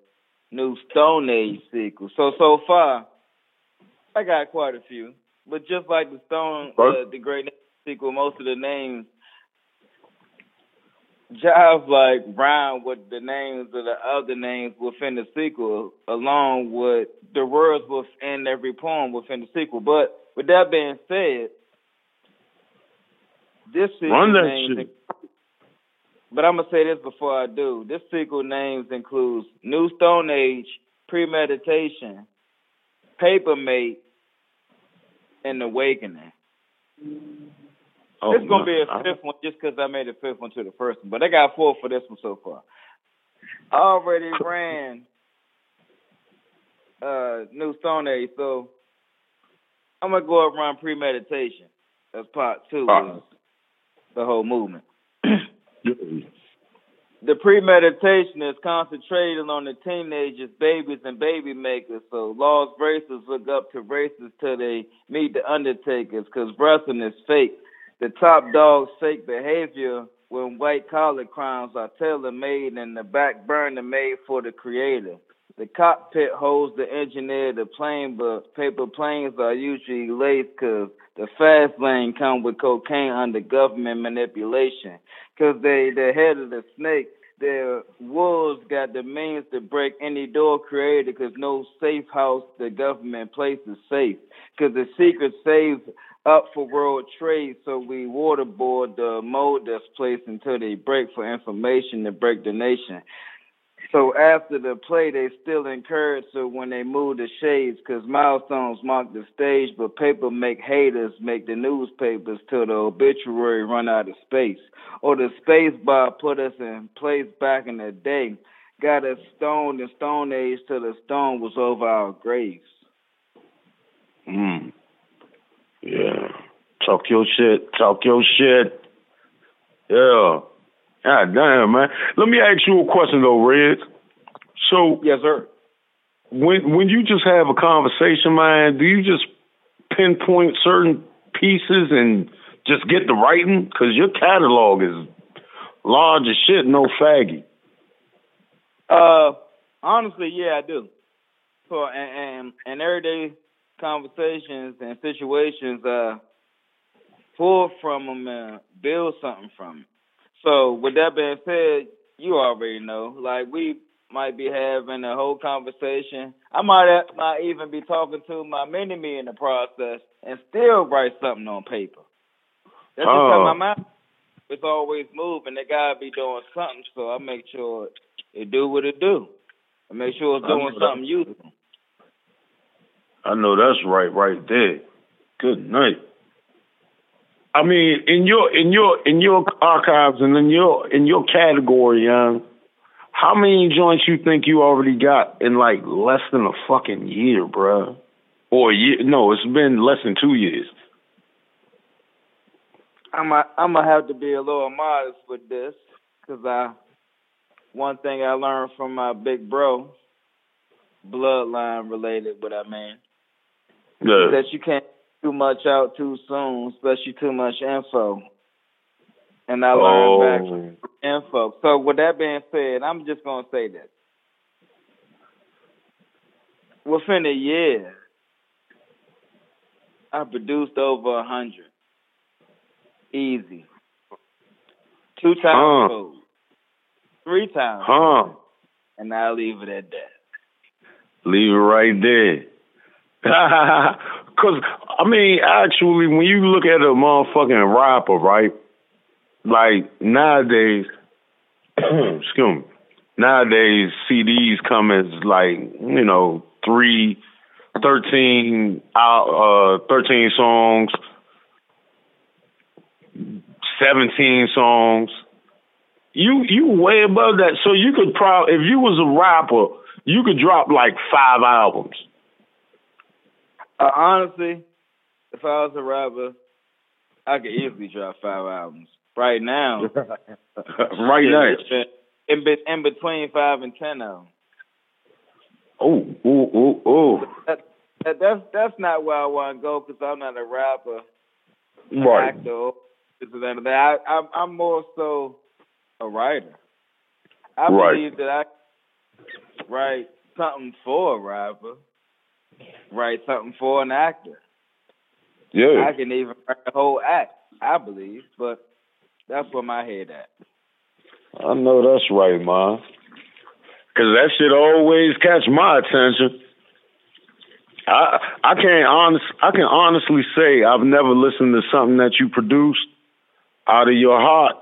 New Stone Age sequel. So so far, I got quite a few. But just like the Stone, uh, the Great Nation sequel, most of the names jive like rhyme with the names of the other names within the sequel, along with the words within every poem within the sequel. But with that being said, this sequel Run that names shit. but I'm gonna say this before I do. This sequel names includes New Stone Age, Premeditation, Papermate, and Awakening. Oh, this gonna be a fifth one just because I made a fifth one to the first one, but I got four for this one so far. I already ran uh New Stone Age, so I'm gonna go up run Premeditation. That's part two of the whole movement. [clears throat] The premeditation is concentrated on the teenagers, babies, and baby makers. So lost races look up to races till they meet the undertakers, because wrestling is fake. The top dog's fake behavior when white collar crimes are tailor made and the back burner made for the creator. The cockpit holds the engineer the plane, but paper planes are usually laced because the fast lane come with cocaine under government manipulation. Because they the head of the snake, their wolves got the means to break any door created because no safe house the government places safe. Because the secret safe up for world trade, so we waterboard the mode that's placed until they break for information to break the nation. So after the play, they still encourage so when they move the shades, cause milestones mark the stage, but paper make haters make the newspapers till the obituary run out of space. Or the space bar put us in place back in the day, got us stoned in stone age till the stone was over our graves. Mm. Yeah. Talk your shit. Talk your shit. Yeah. God damn, man. Let me ask you a question though, Red. So Yes, sir. when when you just have a conversation, man, do you just pinpoint certain pieces and just get the writing? Because your catalog is large as shit, no faggy. Uh, honestly, yeah, I do. So, and and, and everyday conversations and situations, uh, pull from them and build something from it. So, with that being said, you already know, like we might be having a whole conversation. I might might even be talking to my mini me in the process and still write something on paper. That's just how Oh. my mind is always moving. They gotta be doing something, so I make sure it do what it do. I make sure it's doing something useful. I know that's right, right there. Good night. I mean, in your in your in your archives and in your in your category, young, how many joints you think you already got in like less than a fucking year, bruh? Or year? No, it's been less than two years. I'm a, I'm gonna have to be a little modest with this, cause I one thing I learned from my big bro, bloodline related, what I mean, Yeah. that you can't too much out too soon, especially too much info. And I learned oh. back Oh, from info. So with that being said, I'm just gonna say this. Within a year, I produced over a hundred. Easy. Two times Huh. food. Three times. huh? And I'll leave it at that. Leave it right there. [laughs] Cause I mean, actually, when you look at a motherfucking rapper, right? Like nowadays, [clears throat] excuse me. Nowadays, CDs come as like you know three, thirteen out, uh, thirteen songs, seventeen songs. You you way above that, so you could probably if you was a rapper, you could drop like five albums. Uh, honestly, if I was a rapper, I could easily drop five albums. Right now, [laughs] right [laughs] now. in, be, in between five and ten albums. Oh, oh, oh, oh. That, that, that's that's not where I want to go because I'm not a rapper, Right. actor. This and that. I, I'm I'm more so a writer. I Right. believe that I write something for a rapper, write something for an actor. Yeah. I can even write a whole act. I believe, but that's where my head at. I know that's right, man. Cause that shit always catch my attention. I I can't honest I can honestly say I've never listened to something that you produced out of your heart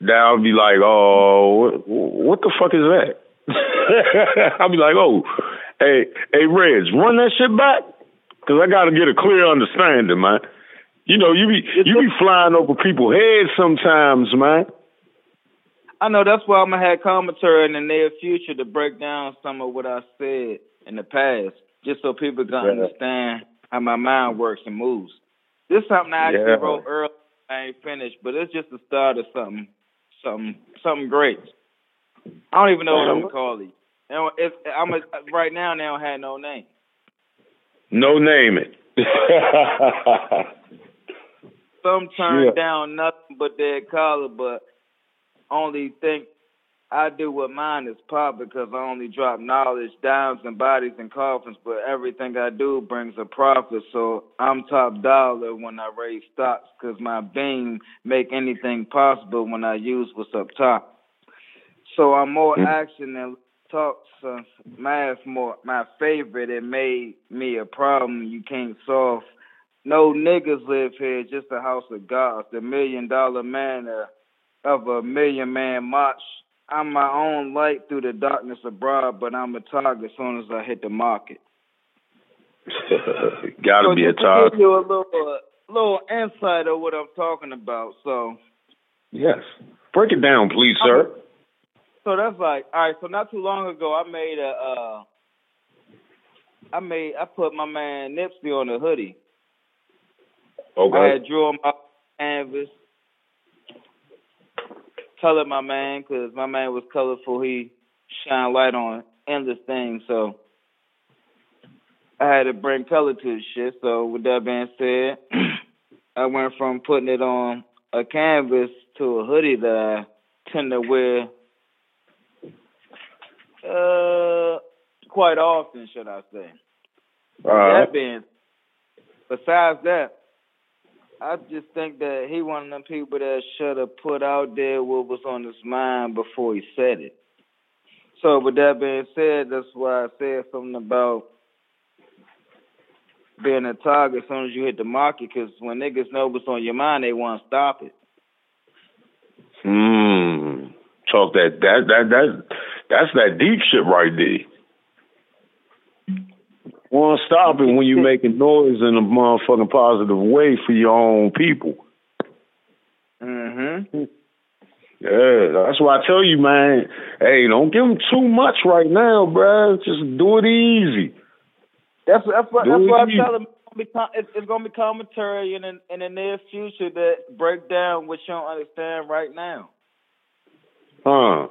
that I'll be like, oh, what, what the fuck is that? [laughs] I'll be like, oh, hey, hey, Reg, run that shit back, cause I got to get a clear understanding, man. You know, you be you be flying over people's heads sometimes, man. I know that's why I'm gonna have commentary in the near future to break down some of what I said in the past, just so people can Yeah. understand how my mind works and moves. This is something I actually Yeah. wrote early. I ain't finished, but it's just the start of something, something, something great. I don't even know what I'm gonna uh-huh. call it. Know, it's, I'm a, right now. They don't have no name. No name it. [laughs] Some turn Yeah. down nothing but their collar, but only think I do what mine is pop because I only drop knowledge, dimes and bodies and coffins, but everything I do brings a profit. So I'm top dollar when I raise stocks because my beam make anything possible when I use what's up top. So I'm more Mm. action than talk. So math more my favorite. It made me a problem you can't solve. No niggas live here, just a house of gods. The million dollar man uh, of a million man march. I'm my own light through the darkness abroad, but I'm a target as soon as I hit the market. [laughs] Gotta so be a target. give you a little, uh, little insight of what I'm talking about. So, Yes. Break it down, please, sir. So that's like, all right. So not too long ago, I made a, uh, I made, I put my man Nipsey on a hoodie. Okay. I had drew him up canvas, colored my man because my man was colorful. He shine light on endless things. So I had to bring color to the shit. So with that being said, [clears throat] I went from putting it on a canvas to a hoodie that I tend to wear uh quite often, should I say. Right. That being, besides that, I just think that he one of them people that should have put out there what was on his mind before he said it. So, with that being said, that's why I said something about being a target as soon as you hit the market. Because when niggas know what's on your mind, they want to stop it. Hmm. Talk that that that that that's that deep shit right there. Won't stop it when you making noise in a motherfucking positive way for your own people. Mm-hmm. Yeah, that's why I tell you, man. Hey, don't give them too much right now, bruh. Just do it easy. That's that's what that's what I'm easy. telling. It's, it's gonna be commentary in the, in the near future that break down what you don't understand right now. Huh?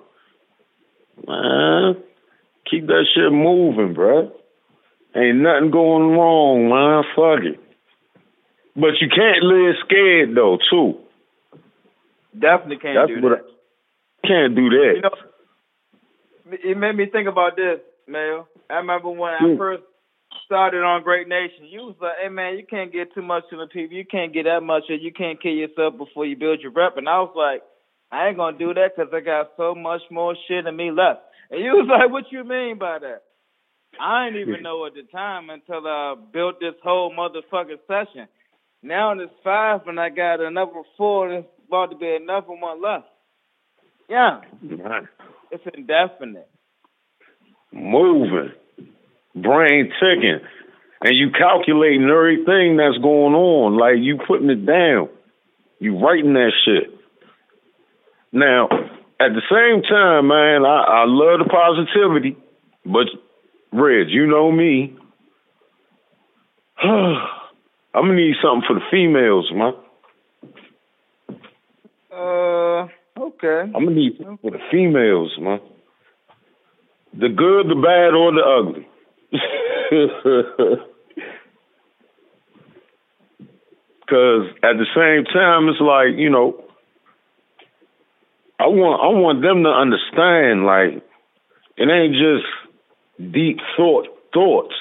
Man, keep that shit moving, bruh. Ain't nothing going wrong, man. Fuck it. But you can't live scared though, too. Definitely can't That's do what that. I, can't do that. You know, it made me think about this, Mel. I remember when I Hmm. first started on Great Nation, you was like, "Hey man, you can't get too much to the people. You can't get that much, or you can't kill yourself before you build your rep." And I was like, "I ain't gonna do that because I got so much more shit in me left." And you was [laughs] like, "What you mean by that?" I didn't even know at the time until I built this whole motherfucking session. Now it's five, and I got another four. And it's about to be another one left. Yeah, Right. it's indefinite. Moving, brain ticking, and you calculating everything that's going on. Like you putting it down, you writing that shit. Now, at the same time, man, I, I love the positivity, but Reg, you know me. [sighs] I'm gonna need something for the females, man. Uh, okay. I'm gonna need something for the females, man. The good, the bad, or the ugly. [laughs] Cause at the same time, it's like you know, want I want them to understand like it ain't just deep thought thoughts.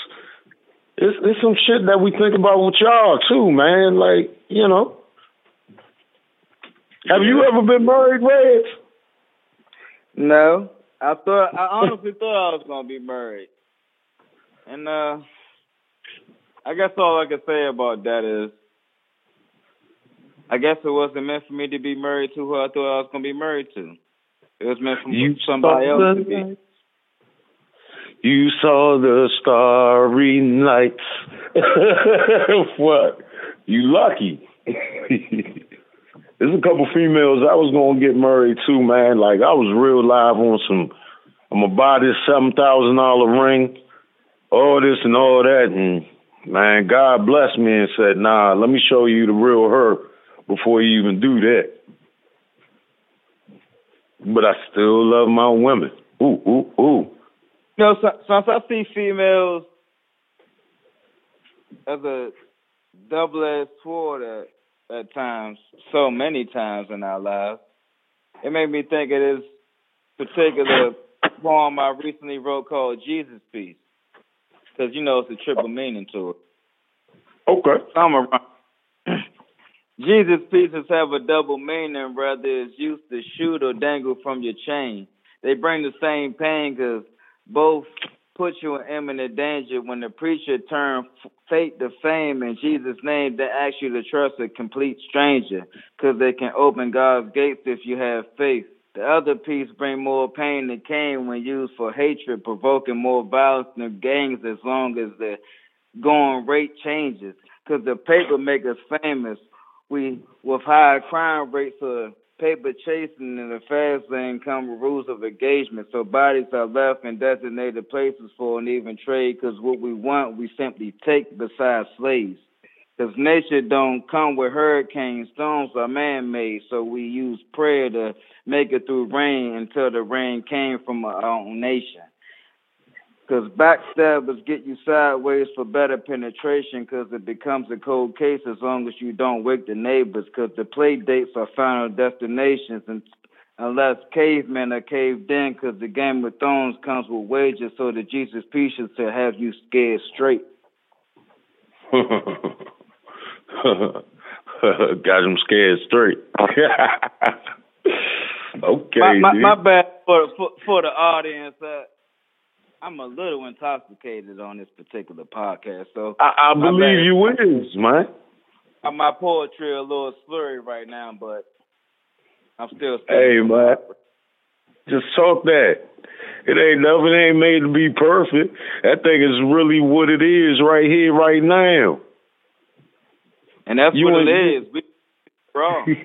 It's it's some shit that we think about with y'all too, man. Like you know, have you ever been married, Reg? No, I thought I honestly thought I was gonna be married, and uh, I guess all I can say about that is, I guess it wasn't meant for me to be married to who I thought I was gonna be married to. It was meant for You somebody else to be. You saw the starry nights. [laughs] what? You lucky. [laughs] There's a couple females I was gonna get married to, man. Like I was real live on some. I'm gonna buy this seven thousand dollar ring, all this and all that, and man, God blessed me and said, "Nah, let me show you the real her before you even do that." But I still love my women. Ooh, ooh, ooh. You know, so- since I see females as a double-edged sword at, at times, so many times in our lives, it made me think of this particular poem I recently wrote called Jesus Peace. Because, you know, it's a triple meaning to it. Okay. I'm around. Jesus pieces have a double meaning, whether it's used to shoot or dangle from your chain. They bring the same pain because both put you in imminent danger when the preacher turned fate to fame in Jesus' name. They ask you to trust a complete stranger because they can open God's gates if you have faith. The other piece bring more pain than Cain when used for hatred, provoking more violence than gangs as long as the going rate changes. Because the paper make us famous. We with higher crime rates or paper chasing and the fast lane come with rules of engagement. So bodies are left in designated places for an even trade. Because what we want, we simply take besides slaves. Because nature don't come with hurricanes, storms are man-made, so we use prayer to make it through rain until the rain came from our own nation. Because backstabbers get you sideways for better penetration because it becomes a cold case as long as you don't wake the neighbors because the play dates are final destinations and unless cavemen are caved in because the Game of Thrones comes with wages so the Jesus pieces to have you scared straight. [laughs] Got him scared straight. [laughs] okay. my, my, my bad for, for, for the audience. Uh, I'm a little intoxicated on this particular podcast, so I, I believe you is, man. Uh, my poetry a little slurry right now, but I'm still. Hey, man. Just talk that. It ain't nothing ain't made to be perfect. That thing is really what it is right here, right now. And that's You what it is. We [laughs] wrong.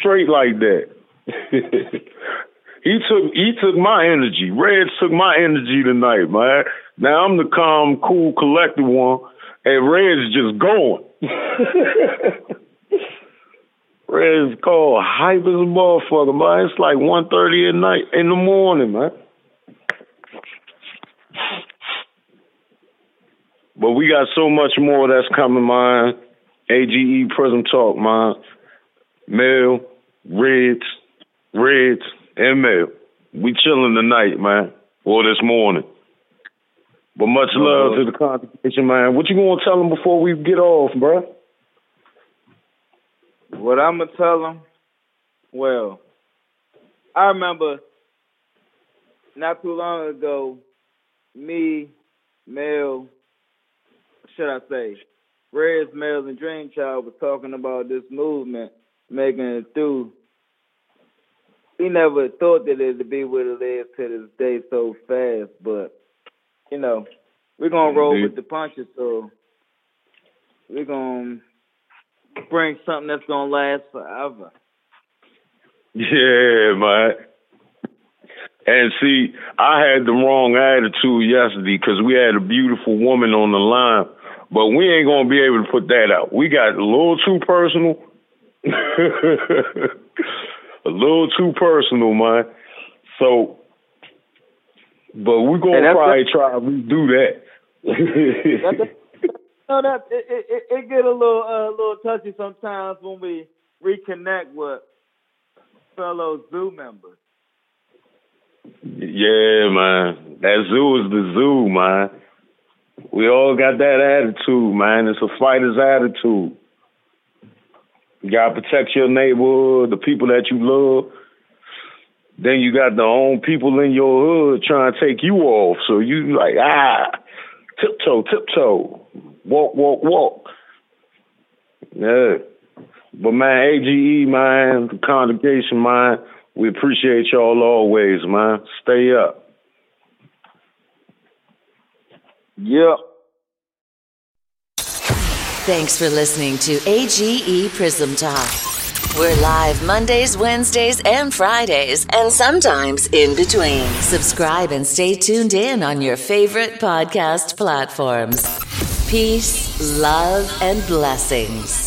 Straight like that. [laughs] he took he took my energy. Red took my energy tonight, man. Now I'm the calm, cool, collected one, and Red's just going. [laughs] Red's called hype as a motherfucker, man. It's like one thirty at night in the morning, man. But we got so much more that's coming, man. AGE Prism Talk, man. Mel, Reds, Reds, and Mel. We chilling tonight, man, or this morning. But much uh, love to the congregation, man. What you gonna tell them before we get off, bro? What I'm gonna tell them? Well, I remember not too long ago me, Mel, should I say, Reds, Mel, and Dreamchild was talking about this movement, making it through. We never thought that it'd be what it is to this day so fast, but you know, we're gonna roll Indeed. with the punches, so we're gonna bring something that's gonna last forever. Yeah, man. And see, I had the wrong attitude yesterday because we had a beautiful woman on the line, but we ain't gonna be able to put that out. We got a little too personal. [laughs] a little too personal, man. So, but we're gonna Hey, that's- probably try to redo that. That's [laughs] no, that it, it, it- it get a little uh, little touchy sometimes when we reconnect with fellow zoo members. Yeah, man. That zoo is the zoo, man. We all got that attitude, man. It's a fighter's attitude. You gotta protect your neighborhood, the people that you love. Then you got the own people in your hood trying to take you off. So you like, ah, tiptoe, tiptoe, walk, walk, walk. Yeah. But man, AGE, man, the congregation, man, we appreciate y'all always, man. Stay up. Yep. Thanks for listening to AGE Prism Talk. We're live Mondays, Wednesdays, and Fridays, and sometimes in between. Subscribe and stay tuned in on your favorite podcast platforms. Peace, love, and blessings.